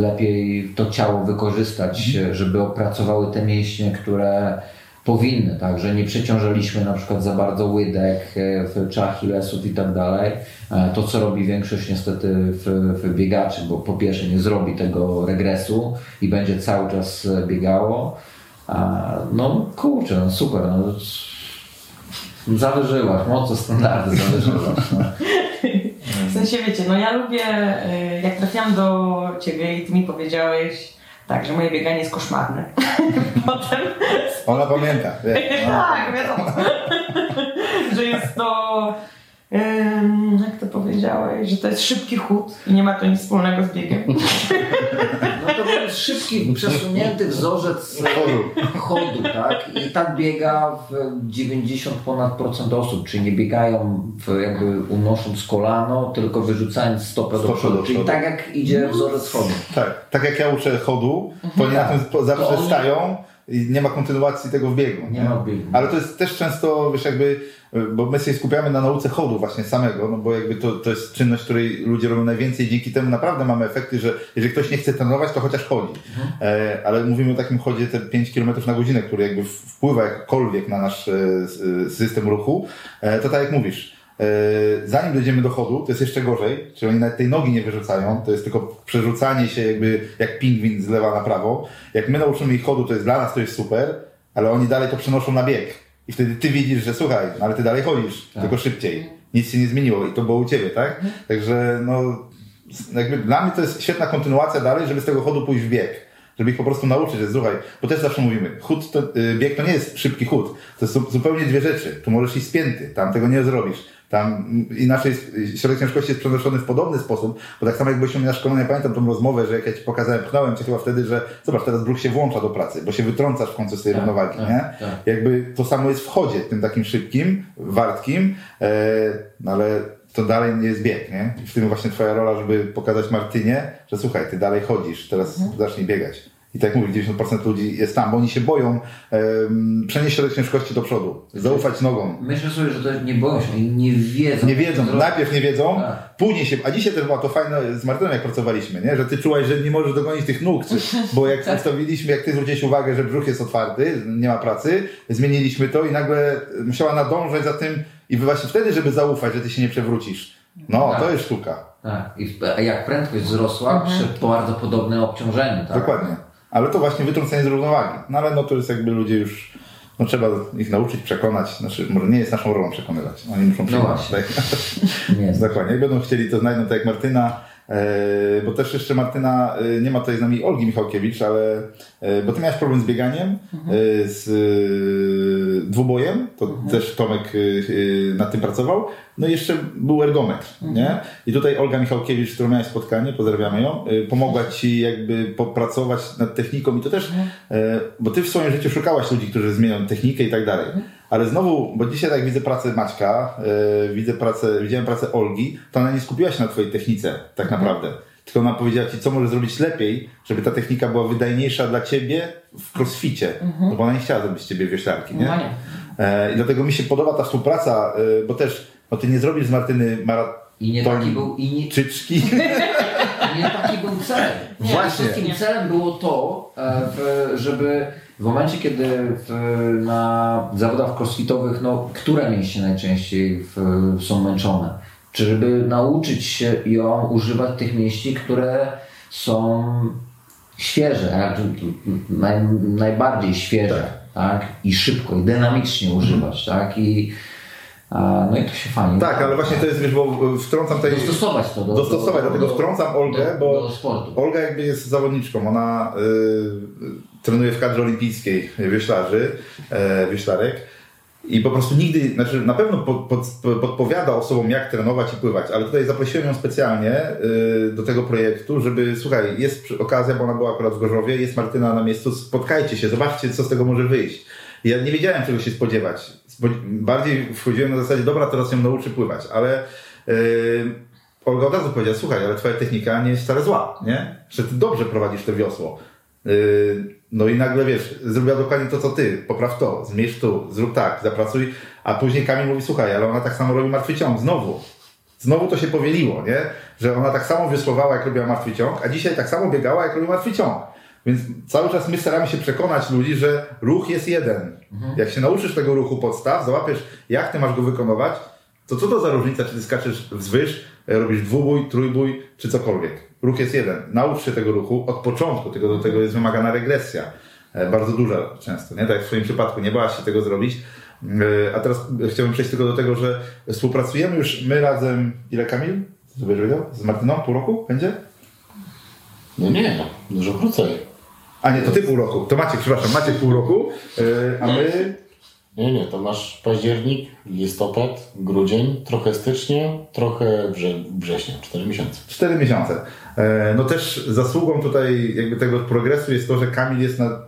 lepiej to ciało wykorzystać, żeby opracowały te mięśnie, które powinny, tak, że nie przeciążaliśmy na przykład za bardzo łydek, e, czy achillesów i tak dalej. E, To, co robi większość niestety w, w biegaczy, bo po pierwsze nie zrobi tego regresu i będzie cały czas e, biegało. No kurczę, no super. No, zawyżyłaś, mocno standardy zawyżyłaś. No.
W sensie wiecie, no ja lubię, jak trafiłam do ciebie i ty mi powiedziałeś, tak, że moje bieganie jest koszmarne. [LAUGHS] Potem
Ona pamięta, wie.
tak, wiadomo. [LAUGHS] że jest to. Jak to powiedziałeś, że to jest szybki chód i nie ma to nic wspólnego z biegiem. [LAUGHS]
No to był szybki, przesunięty wzorzec e,
Chodu.
chodu, tak? I tak biega w 90 ponad procent osób, czyli nie biegają w jakby unosząc kolano, tylko wyrzucając stopę do przodu.
do
Czyli
przodu.
tak jak idzie wzorzec chodu.
Tak, tak jak ja uczę chodu, to oni na tym po- zawsze stają i nie ma kontynuacji tego w biegu.
Nie ma w biegu.
Ale to jest też często, wiesz, jakby, bo my się skupiamy na nauce chodu właśnie samego, no bo jakby to, to jest czynność, której ludzie robią najwięcej, dzięki temu naprawdę mamy efekty, że jeżeli ktoś nie chce trenować, to chociaż chodzi. E, ale mówimy o takim chodzie te 5 km na godzinę, który jakby wpływa jakkolwiek na nasz e, e, system ruchu, e, to tak jak mówisz, zanim dojdziemy do chodu, to jest jeszcze gorzej, czyli oni nawet tej nogi nie wyrzucają, to jest tylko przerzucanie się jakby jak pingwin z lewa na prawo. Jak my nauczymy ich chodu, to jest dla nas to jest super, ale oni dalej to przenoszą na bieg. I wtedy ty widzisz, że słuchaj, no ale ty dalej chodzisz, tylko szybciej. Nic się nie zmieniło i to było u ciebie, tak? Także no, jakby dla mnie to jest świetna kontynuacja dalej, żeby z tego chodu pójść w bieg. Żeby ich po prostu nauczyć, że słuchaj, bo też zawsze mówimy, chód to, y, bieg to nie jest szybki chód. To są zupełnie dwie rzeczy. Tu możesz iść spięty, tam tego nie zrobisz. Tam inaczej środek ciężkości jest przenoszony w podobny sposób, bo tak samo jak byliśmy na szkoleniu, ja pamiętam tą rozmowę, że jak ja ci pokazałem, pchnąłem cię chyba wtedy, że zobacz, teraz brzuch się włącza do pracy, bo się wytrącasz w końcu z tej równowagi,
tak,
nie?
tak.
Jakby to samo jest w chodzie, tym takim szybkim, wartkim, e, no ale to dalej nie jest bieg, nie? I w tym właśnie twoja rola, żeby pokazać Martynie, że słuchaj, ty dalej chodzisz, teraz zacznij biegać. I tak jak mówię, 90% ludzi jest tam, bo oni się boją em, przenieść środek ciężkości do przodu, zaufać nogom.
Myślę sobie, że to nie boją się, oni nie wiedzą.
Nie wiedzą, najpierw nie wiedzą,
Tak.
później się, a dzisiaj też było to fajne z Martyną jak pracowaliśmy, nie? że ty czułaś, że nie możesz dogonić tych nóg, czy, [LAUGHS] bo jak ustawiliśmy, jak ty zwróciłeś uwagę, że brzuch jest otwarty, nie ma pracy, zmieniliśmy to i nagle musiała nadążać za tym i właśnie wtedy, żeby zaufać, że ty się nie przewrócisz. No,
Tak.
to jest sztuka.
Tak. I jak prędkość wzrosła
Mhm.
przy bardzo podobnym obciążeniu. Tak?
Dokładnie. Ale to właśnie wytrącenie z równowagi. No ale no to jest jakby ludzie już, no trzeba ich nauczyć, przekonać. Znaczy, może nie jest naszą rolą przekonywać. Oni muszą przyjąć.
właśnie.
Tak? [LAUGHS]
Nie.
Dokładnie. Jak będą chcieli, to znajdą tak jak Martyna. E, bo też jeszcze Martyna, e, nie ma tutaj z nami Olgi Michałkiewicz, ale e, bo ty miałeś problem z bieganiem, e, z dwubojem, to też Tomek nad tym pracował. No i jeszcze był ergometr, nie? I tutaj Olga Michałkiewicz, z którą miałeś spotkanie, pozdrawiamy ją, pomogła ci jakby popracować nad techniką i to też, e, bo ty w swoim życiu szukałaś ludzi, którzy zmienią technikę i tak dalej. Ale znowu, bo dzisiaj jak widzę pracę Maćka, e, widzę pracę, widziałem pracę Olgi, to ona nie skupiła się na twojej technice tak naprawdę. Tylko ona powiedziała ci, co możesz zrobić lepiej, żeby ta technika była wydajniejsza dla ciebie w crossficie. No bo ona nie chciała zrobić z ciebie wioślarki, nie?
No nie.
E, I dlatego mi się podoba ta współpraca, e, bo też no ty nie zrobisz z Martyny maraton
I nie taki był, i nie,
czyczki. [LAUGHS]
I nie taki był cel.
Nie,
Właśnie.
Wszystkim celem było to, żeby w momencie, kiedy w, na zawodach crossfitowych, no, które mięśnie najczęściej w, są męczone, czy żeby nauczyć się ją używać tych mięśni, które są świeże, tak? Naj, najbardziej świeże, tak? I szybko, i dynamicznie używać, tak? I, no i to się fajnie
tak, ale właśnie to jest, wiesz, bo wtrącam tutaj...
Dostosować to do...
Dostosować,
do,
dlatego
do,
wtrącam Olgę,
do,
bo
do.
Olga jakby jest zawodniczką, ona y, trenuje w kadrze olimpijskiej wioślarzy, e, wioślarek i po prostu nigdy, znaczy na pewno pod, pod, podpowiada osobom jak trenować i pływać, ale tutaj zaprosiłem ją specjalnie y, do tego projektu, żeby, słuchaj, jest okazja, bo ona była akurat w Gorzowie, jest Martyna na miejscu, spotkajcie się, zobaczcie co z tego może wyjść. Ja nie wiedziałem czego się spodziewać. Bardziej wchodziłem na zasadzie, dobra, teraz ją nauczy pływać, ale y, Olga od razu powiedziała, słuchaj, ale twoja technika nie jest wcale zła, nie? Że ty dobrze prowadzisz to wiosło. Yy, No i nagle wiesz, zrobiła dokładnie to, co ty, popraw to, zmierz tu, zrób tak, zapracuj, a później Kamil mówi, słuchaj, ale ona tak samo robi martwy ciąg, znowu. Znowu to się powieliło, nie? Że ona tak samo wiosłowała, jak robiła martwy ciąg, a dzisiaj tak samo biegała, jak robi martwy ciąg. Więc cały czas my staramy się przekonać ludzi, że ruch jest jeden. Jak się nauczysz tego ruchu podstaw, załapiesz, jak ty masz go wykonywać, to co to za różnica, czy ty skaczesz wzwyż, e, robisz dwubój, trójbój, czy cokolwiek. Ruch jest jeden. Naucz się tego ruchu od początku, tylko do tego jest wymagana regresja. E, Bardzo duża często, nie? Tak jak w swoim przypadku, nie bałaś się tego zrobić. E, A teraz chciałbym przejść tylko do tego, że współpracujemy już my razem, ile Kamil? Z Martyną? Pół roku będzie?
No nie, dużo krócej.
A nie, to ty pół roku. To Maciek, przepraszam, Maciek pół roku, e, a my
Nie, nie, to masz październik, listopad, grudzień, trochę stycznia, trochę wrze września, 4 miesiące.
Cztery miesiące. E, No też zasługą tutaj jakby tego progresu jest to, że Kamil jest na,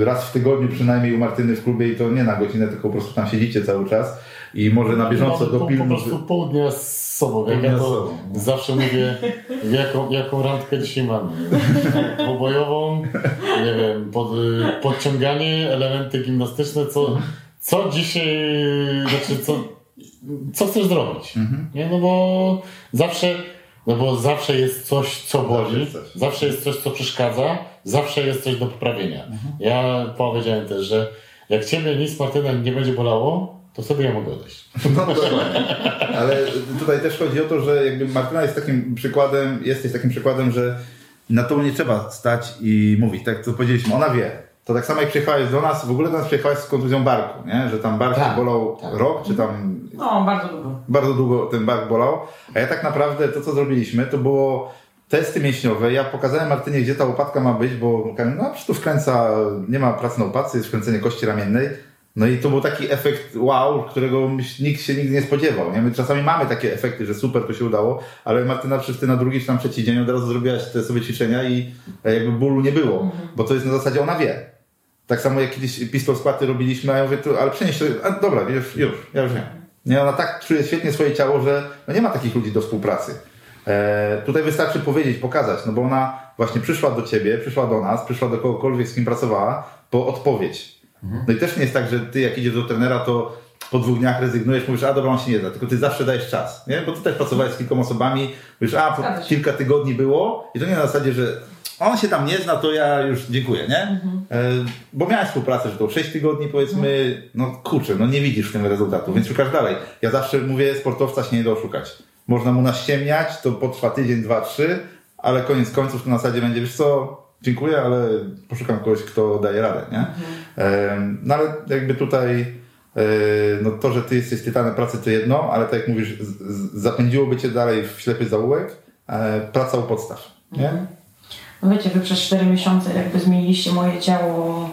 y, raz w tygodniu przynajmniej u Martyny w klubie i to nie na godzinę, tylko po prostu tam siedzicie cały czas i może na bieżąco
No,
go
po, prostu pół dnia z sobą. Jak ja to
sobą.
zawsze mówię, jaką, jaką randkę dzisiaj mamy. Dwubojową, nie wiem, pod, podciąganie, elementy gimnastyczne, co, co dzisiaj, znaczy co, co chcesz zrobić. Nie, no bo zawsze, no bo zawsze jest coś, co boli,
coś.
zawsze jest coś, co przeszkadza, zawsze jest coś do poprawienia. Ja powiedziałem też, że jak ciebie nic Martyna nie będzie bolało, to sobie ja mogę odejść.
No dokładnie. Ale tutaj też chodzi o to, że jakby Martyna jest takim przykładem, jesteś takim przykładem, że na to nie trzeba stać i mówić, tak to powiedzieliśmy, ona wie. To tak samo jak przyjechałeś do nas, w ogóle do nas przyjechałeś z kontuzją barku, nie? że tam bark
Tak,
bolał
tak.
rok, czy tam
No, bardzo długo.
bardzo długo ten bark bolał, a ja tak naprawdę to, co zrobiliśmy, to było testy mięśniowe. Ja pokazałem Martynie, gdzie ta łopatka ma być, bo no przecież tu wkręca, nie ma pracy na łopatce, jest wkręcenie kości ramiennej. No i to był taki efekt wow, którego nikt się nigdy nie spodziewał. Nie? My czasami mamy takie efekty, że super, to się udało, ale Martyna przecież ty na drugi czy tam trzeci dzień od razu zrobiłaś te sobie ćwiczenia i e, jakby bólu nie było, bo to jest na zasadzie ona wie. Tak samo jak kiedyś pistol skłaty robiliśmy, a ja mówię, ale przenieś to, a dobra, już, już, ja już wiem. Nie, ona tak czuje świetnie swoje ciało, że no nie ma takich ludzi do współpracy. E, tutaj wystarczy powiedzieć, pokazać, no bo ona właśnie przyszła do ciebie, przyszła do nas, przyszła do kogokolwiek, z kim pracowała, po odpowiedź. No i też nie jest tak, że ty jak idziesz do trenera, to po dwóch dniach rezygnujesz, mówisz, a dobra, on się nie da, tylko ty zawsze dajesz czas, nie? Bo ty też pracowałeś z kilkoma osobami, mówisz, a kilka tygodni było i to nie na zasadzie, że on się tam nie zna, to ja już dziękuję, nie? E, bo miałeś współpracę, że to 6 tygodni powiedzmy, no kurczę, no nie widzisz w tym rezultatu, więc szukasz dalej. Ja zawsze mówię, sportowca się nie da oszukać. można mu naściemniać, to potrwa tydzień, dwa, trzy, ale koniec końców to na zasadzie będzie, wiesz co, dziękuję, ale poszukam kogoś, kto daje radę, nie? Em, No ale jakby tutaj e, no to, że ty jesteś tytanem pracy to jedno, ale tak jak mówisz, zapędziłoby cię dalej w ślepy zaułek, e, praca u podstaw, nie?
No wiecie, wy przez 4 miesiące jakby zmieniliście moje ciało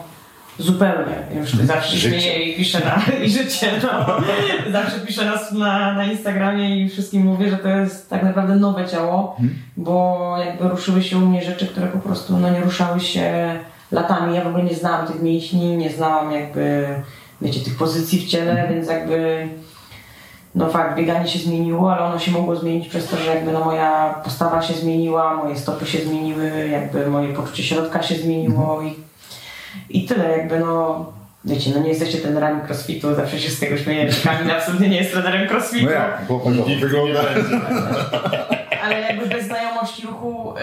zupełnie. Już ty zawsze
Życie.
śmieję i piszę na [LAUGHS] i życie, no. [LAUGHS] zawsze piszę na, na, na Instagramie i wszystkim mówię, że to jest tak naprawdę nowe ciało, bo jakby ruszyły się u mnie rzeczy, które po prostu no, nie ruszały się latami. Ja w ogóle nie znałam tych mięśni, nie znałam jakby, wiecie, tych pozycji w ciele, więc jakby no fakt, bieganie się zmieniło, ale ono się mogło zmienić przez to, że jakby no moja postawa się zmieniła, moje stopy się zmieniły, jakby moje poczucie środka się zmieniło i, i tyle jakby no wiecie, no nie jesteście trenerami crossfitu, zawsze się z tego śmieję, że Kamil [LAUGHS] absolutnie nie jest trenerem crossfitu,
No jak, chłopakowo wygląda. [LAUGHS]
ale jakby bez znajomości ruchu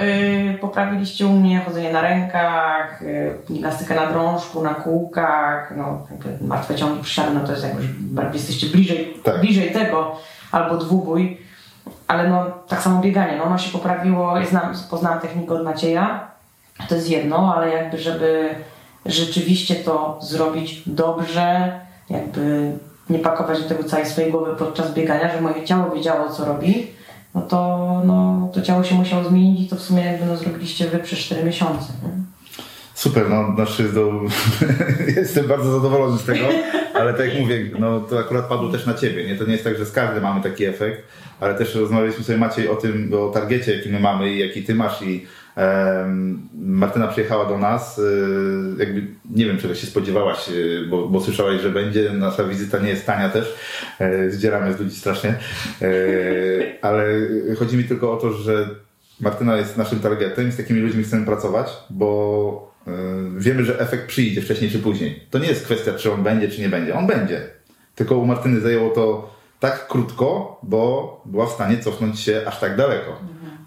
y, poprawiliście u mnie chodzenie na rękach, y, gimnastykę na drążku, na kółkach, no jakby martwe ciągi przysiady, no to jest jakby, bardziej jesteście bliżej,
Tak.
bliżej tego, albo dwubój, ale no tak samo bieganie, no ono się poprawiło, ja znam, poznałam technikę od Macieja, to jest jedno, ale jakby żeby rzeczywiście to zrobić dobrze, jakby nie pakować do tego całej swojej głowy podczas biegania, że moje ciało wiedziało co robi, no to, no, to ciało się musiało zmienić i to w sumie jakby no, zrobiliście wy przez 4 miesiące. Nie?
Super, no znaczy do... [LAUGHS] jestem bardzo zadowolony z tego, ale tak jak mówię, no to akurat padło też na ciebie, nie? To nie jest tak, że z każdym mamy taki efekt, ale też rozmawialiśmy sobie Maciej o tym, o targecie, jaki my mamy i jaki ty masz i Martyna przyjechała do nas, y, jakby nie wiem, czego się spodziewałaś, y, bo, bo słyszałaś, że będzie, nasza wizyta nie jest tania też, y, zdzieramy z ludzi strasznie, y, ale chodzi mi tylko o to, że Martyna jest naszym targetem z takimi ludźmi chcemy pracować, bo y, wiemy, że efekt przyjdzie wcześniej czy później. To nie jest kwestia, czy on będzie, czy nie będzie. On będzie. Tylko u Martyny zajęło to tak krótko, bo była w stanie cofnąć się aż tak daleko.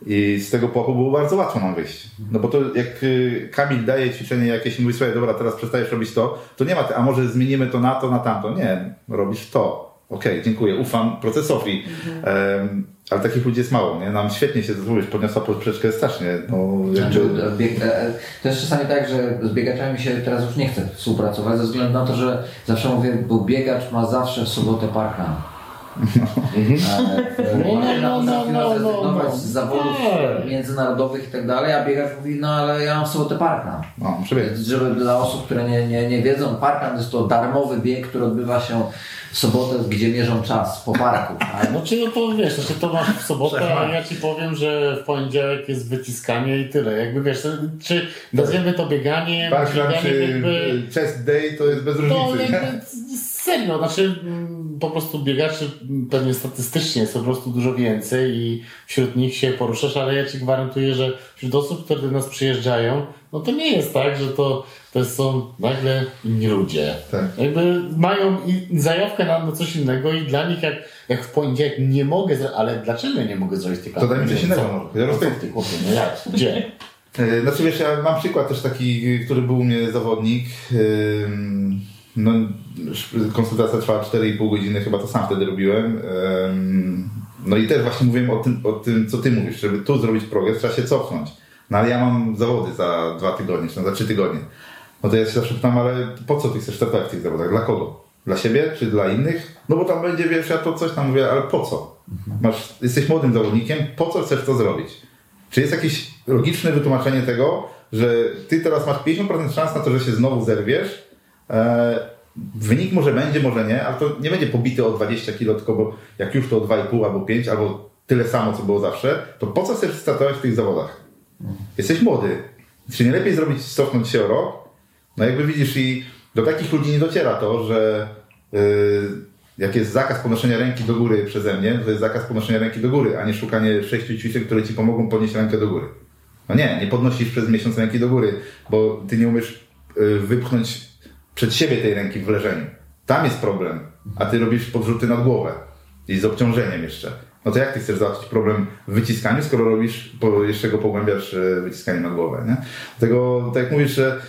I z tego pochu było bardzo łatwo nam wyjść. No bo to jak y, Kamil daje ćwiczenie jakieś i mówi, słuchaj, dobra, teraz przestajesz robić to, to nie ma, ty, a może zmienimy to na to, na tamto. Nie, robisz to. Okej, dziękuję, ufam procesowi. Em, ale takich ludzi jest mało, nie? Nam świetnie się zrobić, podniosła poprzeczkę strasznie. No,
Znaczy,
jakby,
e, bieg, e, to jest czasami tak, że z biegaczami się teraz już nie chce współpracować ze względu na to, że zawsze mówię, bo biegacz ma zawsze w sobotę parkan.
No, no, no, no, no, no, no.
z zawodów
Tak.
międzynarodowych i tak dalej, a biegacz mówi, no ale ja mam w sobotę parkan.
no,
Żeby dla osób, które nie, nie, nie wiedzą, parkan jest to darmowy bieg, który odbywa się w sobotę, gdzie mierzą czas po parku. Tak?
No czy no to wiesz, znaczy to masz w sobotę, a ja ci powiem, że w poniedziałek jest wyciskanie i tyle. Jakby wiesz, czy nazwiemy to bieganie,
Parkland
bieganiem
czy
jakby...
chest day to jest bez
To
różnicy. nie?
jakby serio, znaczy mm, po prostu biegaczy pewnie statystycznie jest po prostu dużo więcej i wśród nich się poruszasz, ale ja ci gwarantuję, że wśród osób, które do nas przyjeżdżają, no to nie jest tak, że to, to są nagle inni ludzie.
Tak.
Jakby mają zajawkę na, na coś innego i dla nich jak, jak w poniedziałek nie mogę, ale dlaczego ja nie mogę zrobić tego?
To daj mi coś innego, no. Ja
No
rozumiem.
ty, chłopie, no jak? Gdzie? [LAUGHS]
E, Znaczy wiesz, ja mam przykład też taki, który był u mnie zawodnik. Ym, No, konsultacja trwała 4,5 godziny, chyba to sam wtedy robiłem. No i też właśnie mówiłem o tym, o tym, co ty mówisz, żeby tu zrobić progres, trzeba się cofnąć. No ale ja mam zawody za dwa tygodnie, czy za trzy tygodnie. No to ja się zawsze pytam, ale po co ty chcesz startować w tych zawodach? Dla kogo? Dla siebie czy dla innych? No bo tam będzie, wiesz, ja to coś tam mówię, ale po co? Masz, jesteś młodym zawodnikiem, po co chcesz to zrobić? Czy jest jakieś logiczne wytłumaczenie tego, że ty teraz masz 50% szans na to, że się znowu zerwiesz? E, wynik może będzie, może nie, ale to nie będzie pobity o 20 kg, tylko bo jak już to o 2,5 albo 5, albo tyle samo, co było zawsze, to po co chcesz startować w tych zawodach? Jesteś młody. Czy nie lepiej zrobić, cofnąć się o rok? No jakby widzisz i do takich ludzi nie dociera to, że yy, jak jest zakaz podnoszenia ręki do góry przeze mnie, to jest zakaz podnoszenia ręki do góry, a nie szukanie sześciu ćwiczeń, które ci pomogą podnieść rękę do góry. No nie, nie podnosisz przez miesiąc ręki do góry, bo ty nie umiesz yy, wypchnąć przed siebie tej ręki w leżeniu. Tam jest problem, a ty robisz podrzuty nad głowę i z obciążeniem jeszcze. No to jak ty chcesz załatwić problem w wyciskaniu, skoro robisz, po, jeszcze go pogłębiasz e, wyciskaniem na głowę, nie? Dlatego, tak jak mówisz, że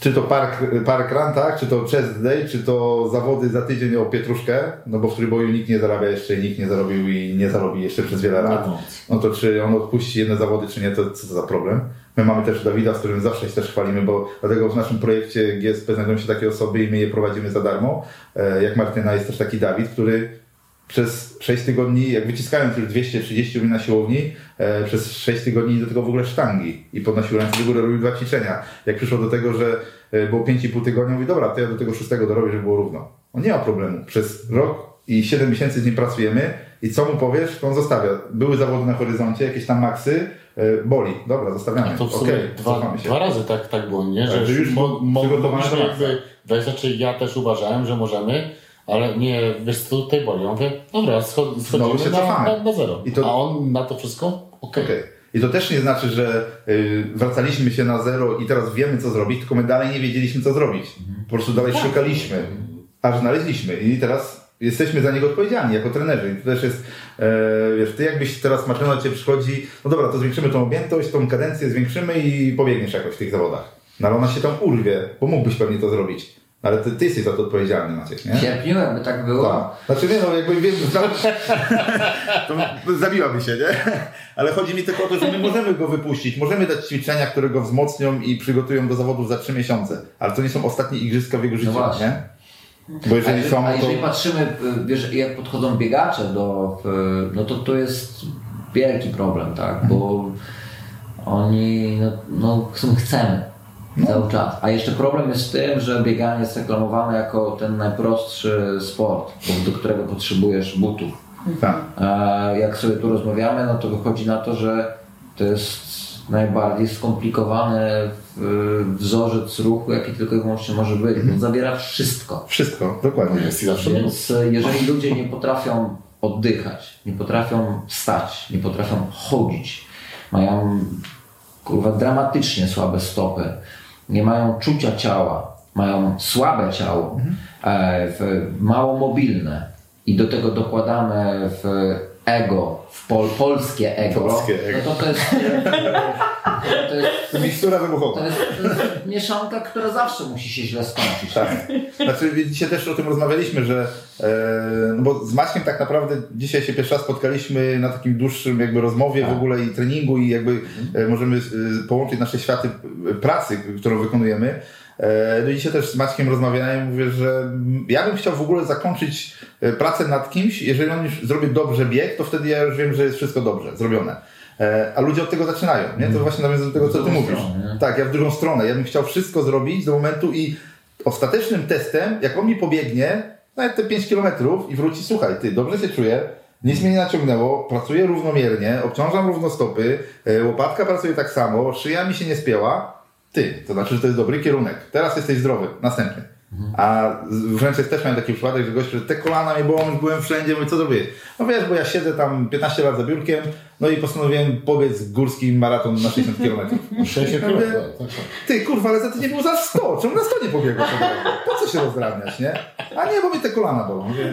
czy to park, park run, tak? Czy to chest day, czy to zawody za tydzień o pietruszkę, no bo w trójboju nikt nie zarabia jeszcze, nikt nie zarobił i nie zarobi jeszcze przez wiele lat.
No.
No to czy on odpuści jedne zawody, czy nie, to co to za problem? My mamy też Dawida, z którym zawsze się też chwalimy, bo dlatego w naszym projekcie GSP znajdują się takie osoby i my je prowadzimy za darmo. E, Jak Martyna jest też taki Dawid, który przez 6 tygodni, jak wyciskając już 230 na siłowni, e, przez 6 tygodni do tego w ogóle sztangi i podnosił ręce do góry, robił dwa ćwiczenia. Jak przyszło do tego, że e, było 5,5 tygodnia, mówi, dobra, to ja do tego szóstego dorobię, żeby było równo. On nie ma problemu. Przez rok i 7 miesięcy z nim pracujemy i co mu powiesz, to on zostawia. Były zawody na horyzoncie, jakieś tam maksy, e, boli, dobra, zostawiamy.
A to w sumie
Okej,
dwa, dwa razy tak, tak było, nie? Że
Tak, że już
mo, mo, mogliśmy jakby dać, znaczy ja też uważałem, że możemy, ale nie, wiesz co tutaj boli. Ja mówię, dobra, schod,
Znowu się
schodzimy na, na, na zero.
To-
A on na to wszystko? Okej.
Okej. I to też nie znaczy, że y, wracaliśmy się na zero i teraz wiemy, co zrobić, tylko my dalej nie wiedzieliśmy, co zrobić. Po prostu dalej szukaliśmy, aż znaleźliśmy. I teraz jesteśmy za niego odpowiedzialni jako trenerzy. I to też jest, e, wiesz, ty jakbyś teraz Martyna do ciebie przychodzi, no dobra, to zwiększymy tą objętość, tą kadencję zwiększymy i pobiegniesz jakoś w tych zawodach. No ale ona się tam urwie, bo mógłbyś pewnie to zrobić. Ale ty, ty jesteś za to odpowiedzialny, Maciek, nie?
Cierpił, jakby tak było.
Tak. Znaczy nie, no jakby wiem, [LAUGHS] to zabiłaby się, nie? Ale chodzi mi tylko o to, że my możemy go wypuścić, możemy dać ćwiczenia, które go wzmocnią i przygotują do zawodów za trzy miesiące, ale to nie są ostatnie igrzyska w jego życiu,
właśnie.
nie? Bo
A
jeżeli
a
to...
jeżeli patrzymy, y, wiesz, jak podchodzą biegacze do, no to to jest wielki problem, tak, bo oni, no, no chcą- chcemy cały czas. A jeszcze problem jest w tym, że bieganie jest reklamowane jako ten najprostszy sport, do którego potrzebujesz butów.
Tak.
A jak sobie tu rozmawiamy, no to wychodzi na to, że to jest najbardziej skomplikowany wzorzec ruchu, jaki tylko i wyłącznie może być. On zawiera wszystko.
Wszystko, dokładnie.
Jest i zawsze.
Więc e, jeżeli ludzie nie potrafią oddychać, nie potrafią stać, nie potrafią chodzić, mają kurwa dramatycznie słabe stopy, nie mają czucia ciała, mają słabe ciało, e, w, mało mobilne i do tego dokładamy w ego, w pol, polskie ego,
Polskie ego.
no to to jest, [LAUGHS] to jest
Mikstura
to
wybuchowa.
jest, to jest mieszanka, która zawsze musi się źle skończyć.
Tak. Znaczy, dzisiaj też o tym rozmawialiśmy, że e, no bo z Maćkiem tak naprawdę dzisiaj się pierwszy raz spotkaliśmy na takim dłuższym jakby rozmowie w ogóle i treningu i jakby e, możemy e, połączyć nasze światy e, pracy, którą wykonujemy. E, No i dzisiaj też z Maćkiem rozmawiałem, mówię, że ja bym chciał w ogóle zakończyć e, pracę nad kimś, jeżeli on już zrobi dobrze bieg, to wtedy ja już wiem, że jest wszystko dobrze, zrobione. E, A ludzie od tego zaczynają, nie? To właśnie nawiązując do tego, co ty mówisz.
stronę?
Tak, ja w drugą stronę. Ja bym chciał wszystko zrobić do momentu i ostatecznym testem, jak on mi pobiegnie, nawet te 5 kilometrów i wróci, słuchaj, ty, dobrze się czuję, nic mnie nie naciągnęło, pracuję równomiernie, obciążam równo stopy, e, łopatka pracuje tak samo, szyja mi się nie spięła, ty, to znaczy, że to jest dobry kierunek. Teraz jesteś zdrowy, następny. A w Rzęczach też miałem taki przypadek, że gość, że te kolana mnie bolą, byłem wszędzie, mówię, co zrobię? No wiesz, bo ja siedzę tam 15 lat za biurkiem, no i postanowiłem pobiec górski maraton na 60 km.
60
Ja mówię,
km,
ty, kurwa, ale za tydzień było za 100. Czemu na 100 nie pobiegłeś? Po co się rozdrabniać, nie? A nie, bo mi te kolana bolą. Mówię,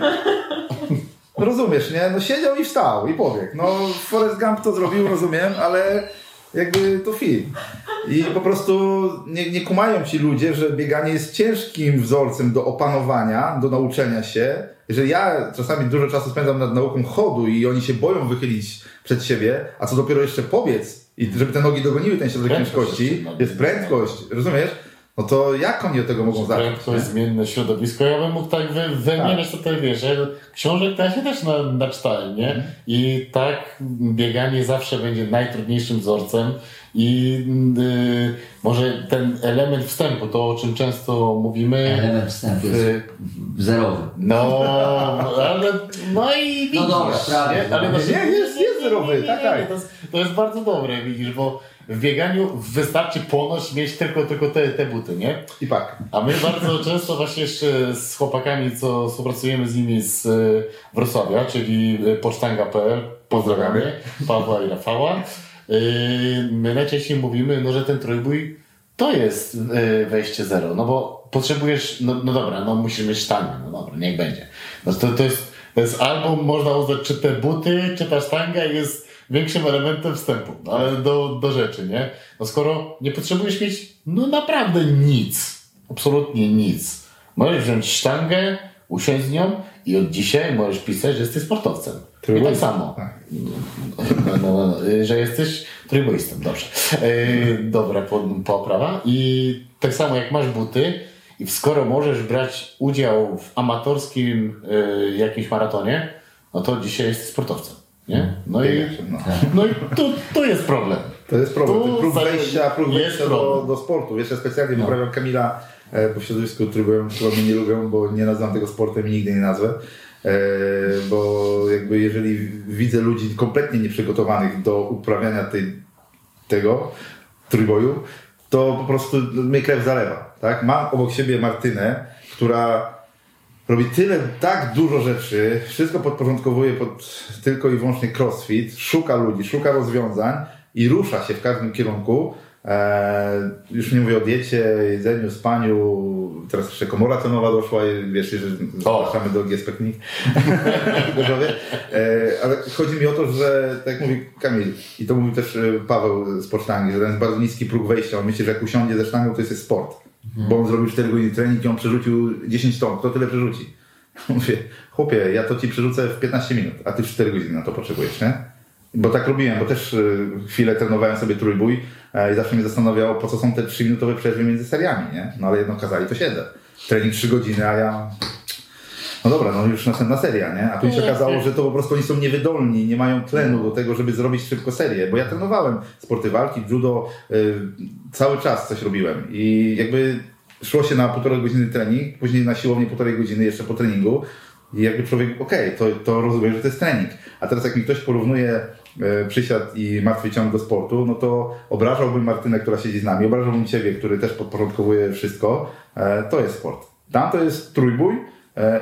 no rozumiesz, nie? No siedział i wstał i pobiegł. No Forrest Gump to zrobił, rozumiem, ale jakby to film. I po prostu nie, nie kumają ci ludzie, że bieganie jest ciężkim wzorcem do opanowania, do nauczenia się. Że ja czasami dużo czasu spędzam nad nauką chodu i oni się boją wychylić przed siebie, a co dopiero jeszcze powiedz, i żeby te nogi dogoniły ten środek
Prędkość
ciężkości, jest prędkość, rozumiesz? No to jak oni od tego mogą zacząć?
Prędkość, zmienne środowisko. Ja bym mógł tak wy, wymieniać tutaj, wiesz, książek to ja się też na, naczytałem, nie? I tak bieganie zawsze będzie najtrudniejszym wzorcem i y, może ten element wstępu, to o czym często mówimy,
Element wstępu jest
y,
zerowy.
no, ale, no i widzisz,
No dobra, prawie.
nie? Ale no,
Nie, jest- jest zerowy, tak, tak.
To jest, to jest bardzo dobre, widzisz, bo w bieganiu wystarczy ponoć mieć tylko, tylko te, te buty, nie?
I pak.
A my bardzo [LAUGHS] często właśnie jeszcze z chłopakami, co współpracujemy z nimi z y, Wrocławia, czyli y, pocztanga.pl, pozdrawiamy Pawła i Rafała, y, my najczęściej mówimy, no, że ten trójbój to jest wejście zero, no bo potrzebujesz, no, no dobra, no musisz mieć sztangę, no dobra, niech będzie. No to, to, jest, to jest albo można uznać, czy te buty, czy ta sztanga jest większym elementem wstępu, ale do, do rzeczy, nie? No skoro nie potrzebujesz mieć, no naprawdę nic, absolutnie nic. Możesz wziąć sztangę, usiąść z nią i od dzisiaj możesz pisać, że jesteś sportowcem. I tak samo.
Tak.
No, no, no, że jesteś trójboistą, dobrze. E, dobra po, poprawa. I tak samo jak masz buty i skoro możesz brać udział w amatorskim e, jakimś maratonie, no to dzisiaj jesteś sportowcem. Nie? No i,
No.
no i tu, tu jest problem.
To jest problem.
Tu
próg wejścia, próg wejścia do, do sportu. Wiesz, ja specjalnie wyprawiam Kamila e, po środowisku, którego mnie nie lubią, bo nie nazywam tego sportem i nigdy nie nazwę. E, bo jakby jeżeli widzę ludzi kompletnie nieprzygotowanych do uprawiania tej, tego trójboju, to po prostu mnie krew zalewa. Tak? Mam obok siebie Martynę, która robi tyle, tak dużo rzeczy, wszystko podporządkowuje pod tylko i wyłącznie crossfit, szuka ludzi, szuka rozwiązań i rusza się w każdym kierunku. Eee, już nie mówię o diecie, jedzeniu, spaniu, teraz jeszcze komora cenowa doszła i wiesz, że zapraszamy do GSP Clinic. [LAUGHS] Eee, ale chodzi mi o to, że tak jak mówi Kamil i to mówił też e, Paweł z Pocztangi, że ten jest bardzo niski próg wejścia. On myśli, że jak usiądzie ze sztangą, to jest sport. Bo on zrobił 4 godziny trening i on przerzucił 10 ton. Kto tyle przerzuci? [LAUGHS] Mówię, chłopie, ja to ci przerzucę w 15 minut, a ty w 4 godziny na to potrzebujesz, nie? Bo tak robiłem, bo też y, chwilę trenowałem sobie trójbój e, i zawsze mnie zastanawiało, po co są te 3-minutowe przerwy między seriami, nie? No ale jedno kazali, to siedzę. Trening 3 godziny, a ja... No dobra, no już następna seria, nie? A tu się okazało, że to po prostu oni są niewydolni, nie mają tlenu do tego, żeby zrobić szybko serię. Bo ja trenowałem sporty walki, judo, y, cały czas coś robiłem. I jakby szło się na półtorej godziny trening, później na siłownię półtorej godziny jeszcze po treningu. I jakby człowiek, okej, to, to rozumiem, że to jest trening. A teraz jak mi ktoś porównuje e, przysiad i martwy ciąg do sportu, no to obrażałbym Martynę, która siedzi z nami, obrażałbym Ciebie, który też podporządkowuje wszystko. E, to jest sport. Tam to jest trójbój,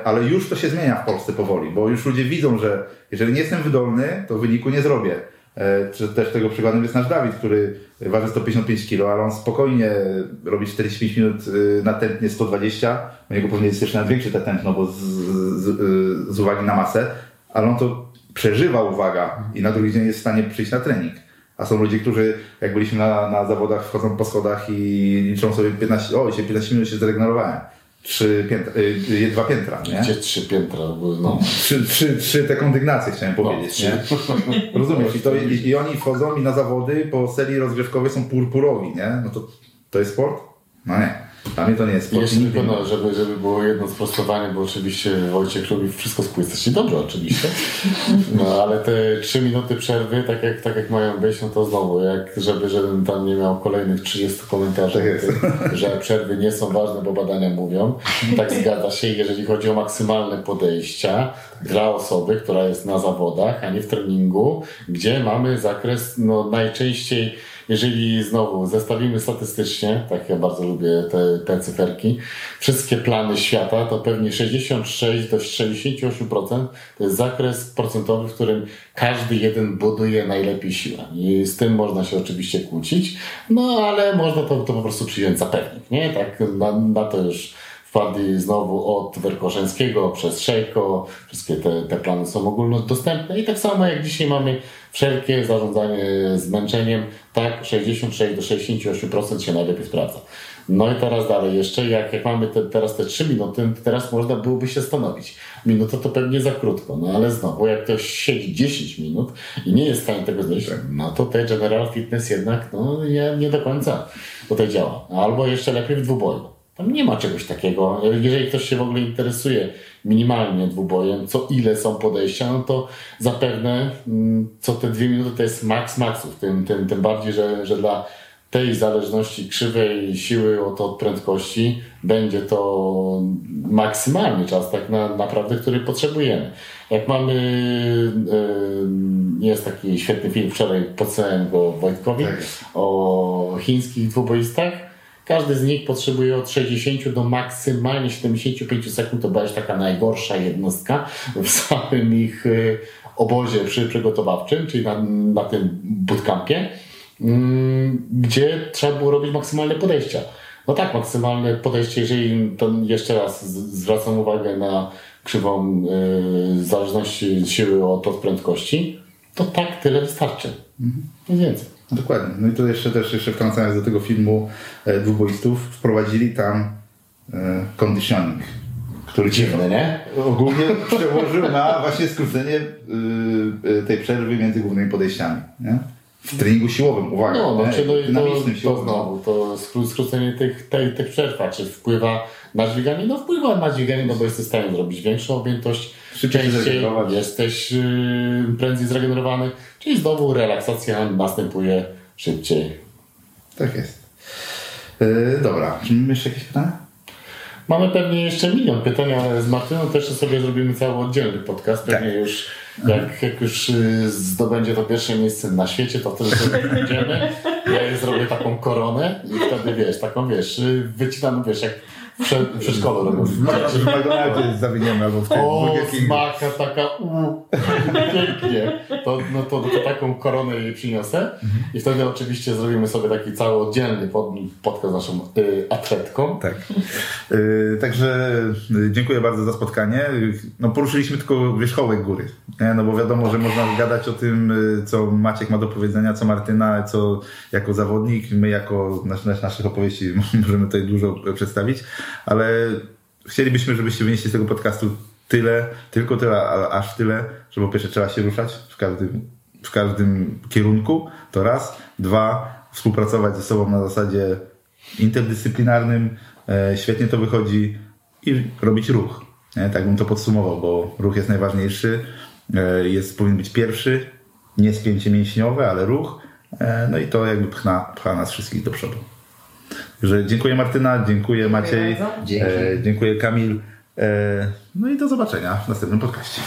ale już to się zmienia w Polsce powoli, bo już ludzie widzą, że jeżeli nie jestem wydolny, to wyniku nie zrobię. E, też tego przykładem jest nasz Dawid, który waży 155 kg, ale on spokojnie robi 45 minut y, na tętnie 120. U niego pewnie jest jeszcze nawet większe te tętno, bo z, z, z uwagi na masę, ale on to przeżywa, uwaga, i na drugi dzień jest w stanie przyjść na trening. A są ludzie, którzy jak byliśmy na, na zawodach, wchodzą po schodach i liczą sobie 15, o, dzisiaj 15 minut się zregenerowałem. Trzy piętra, y, y, dwa piętra, nie?
Gdzie trzy piętra? Bo, no.
Trzy, trzy, trzy te kondygnacje chciałem powiedzieć,
trzy.
nie? [LAUGHS] Rozumiesz? I, to, i, I oni wchodzą i na zawody po serii rozgrzewkowej są purpurowi, nie? No to, to jest sport? No nie. Dla mnie to nie jest
I
sport.
jeszcze
Nigdy
no, żeby, żeby było jedno sprostowanie, bo oczywiście Wojciech lubi wszystko spłycać. I dobrze oczywiście. No ale te trzy minuty przerwy, tak jak, tak jak mają być, no to znowu, jak żeby, żebym tam nie miał kolejnych 30 komentarzy,
Tak jest. [LAUGHS]
że przerwy nie są ważne, bo badania mówią. Tak zgadza się, jeżeli chodzi o maksymalne podejścia dla osoby, która jest na zawodach, a nie w treningu, gdzie mamy zakres no, najczęściej jeżeli znowu zestawimy statystycznie, tak ja bardzo lubię te, te cyferki, wszystkie plany świata, to pewnie 66 do 68% to jest zakres procentowy, w którym każdy jeden buduje najlepiej siłę. I z tym można się oczywiście kłócić, no ale można to, to po prostu przyjąć za pewnik, nie? Tak na, na to już wpadli znowu od Werkoszeńskiego przez Szejko. Wszystkie te, te plany są ogólnodostępne i tak samo jak dzisiaj mamy wszelkie zarządzanie zmęczeniem, tak 66 do 68% się najlepiej sprawdza. No i teraz dalej jeszcze, jak, jak mamy te, teraz te 3 minuty, to teraz można byłoby się stanowić. Minuta to pewnie za krótko, no ale znowu, jak ktoś siedzi 10 minut i nie jest w stanie tego znieść, no to te General Fitness jednak no, nie, nie do końca tutaj działa. Albo jeszcze lepiej w dwuboju. Tam nie ma czegoś takiego. Jeżeli ktoś się w ogóle interesuje minimalnie dwubojem, co ile są podejścia, no to zapewne mm, co te dwie minuty to jest maks maksów. Tym, tym, tym bardziej, że, że dla tej zależności krzywej siły od, od prędkości będzie to maksymalny czas tak na, naprawdę, który potrzebujemy. Jak mamy, y, jest taki świetny film, wczoraj podsyłałem go Wojtkowi,
Tak
o chińskich dwuboistach. Każdy z nich potrzebuje od 60 do maksymalnie 75 sekund. To była już taka najgorsza jednostka w [LAUGHS] samym ich y, obozie przy przygotowawczym, czyli na, na tym bootcampie, mm, gdzie trzeba było robić maksymalne podejścia. No tak, maksymalne podejście, jeżeli to jeszcze raz zwracam uwagę na krzywą y, zależności siły od, od prędkości, to tak, tyle wystarczy. Nic więcej.
Dokładnie. No i to jeszcze też jeszcze wtrącając do tego filmu e, dwuboistów, wprowadzili tam e, conditioning, który
Dziwne, nie?
ogólnie przełożył na właśnie skrócenie y, y, tej przerwy między głównymi podejściami. Nie? W treningu siłowym, uwaga.
No,
nie?
znaczy, no i to,
dynamicznym
to
siłowym.
znowu, to skró- skrócenie tych, tej, tych przerw, czy wpływa na dźwiganie? No wpływa na dźwiganie, no bo jesteś w stanie zrobić większą objętość,
Szybciej
częściej jesteś yy, prędzej zregenerowany, czyli znowu relaksacja następuje szybciej.
Tak jest. Y, dobra, czy mamy jeszcze jakieś pytania?
Mamy pewnie jeszcze milion pytań, ale z Martyną też sobie zrobimy cały oddzielny podcast. Pewnie
Tak.
już jak, jak już y, zdobędzie to pierwsze miejsce na świecie, to wtedy sobie będziemy. Ja jej zrobię taką koronę i wtedy wiesz, taką wiesz, wycinam, wiesz, jak prze- przedszkolu robią.
W McDonaldzie zawiniemy albo w tym
O, smaka taka, u, pięknie. To, no to, to taką koronę jej przyniosę i wtedy oczywiście zrobimy sobie taki cały oddzielny pod, podcast z naszą y, atletką.
Tak. Y, Także y, dziękuję bardzo za spotkanie. No, poruszyliśmy tylko wierzchołek góry. Nie? No bo wiadomo, że można gadać o tym, y, co Maciek ma do powiedzenia, co Martyna, co jako zawodnik, my jako nasz, naszych opowieści [LAUGHS] możemy tutaj dużo przedstawić, ale chcielibyśmy, żebyście wynieśli z tego podcastu tyle, tylko tyle, aż tyle, że po pierwsze trzeba się ruszać w każdym, w każdym kierunku, to raz. Dwa, współpracować ze sobą na zasadzie interdyscyplinarnym, e, świetnie to wychodzi i robić ruch. Nie? Tak bym to podsumował, bo ruch jest najważniejszy, e, jest, powinien być pierwszy, nie spięcie mięśniowe, ale ruch, e, no i to jakby pcha, pcha nas wszystkich do przodu. Także dziękuję Martyna, dziękuję Maciej, e, dziękuję Kamil, e, no i do zobaczenia w następnym podcaście.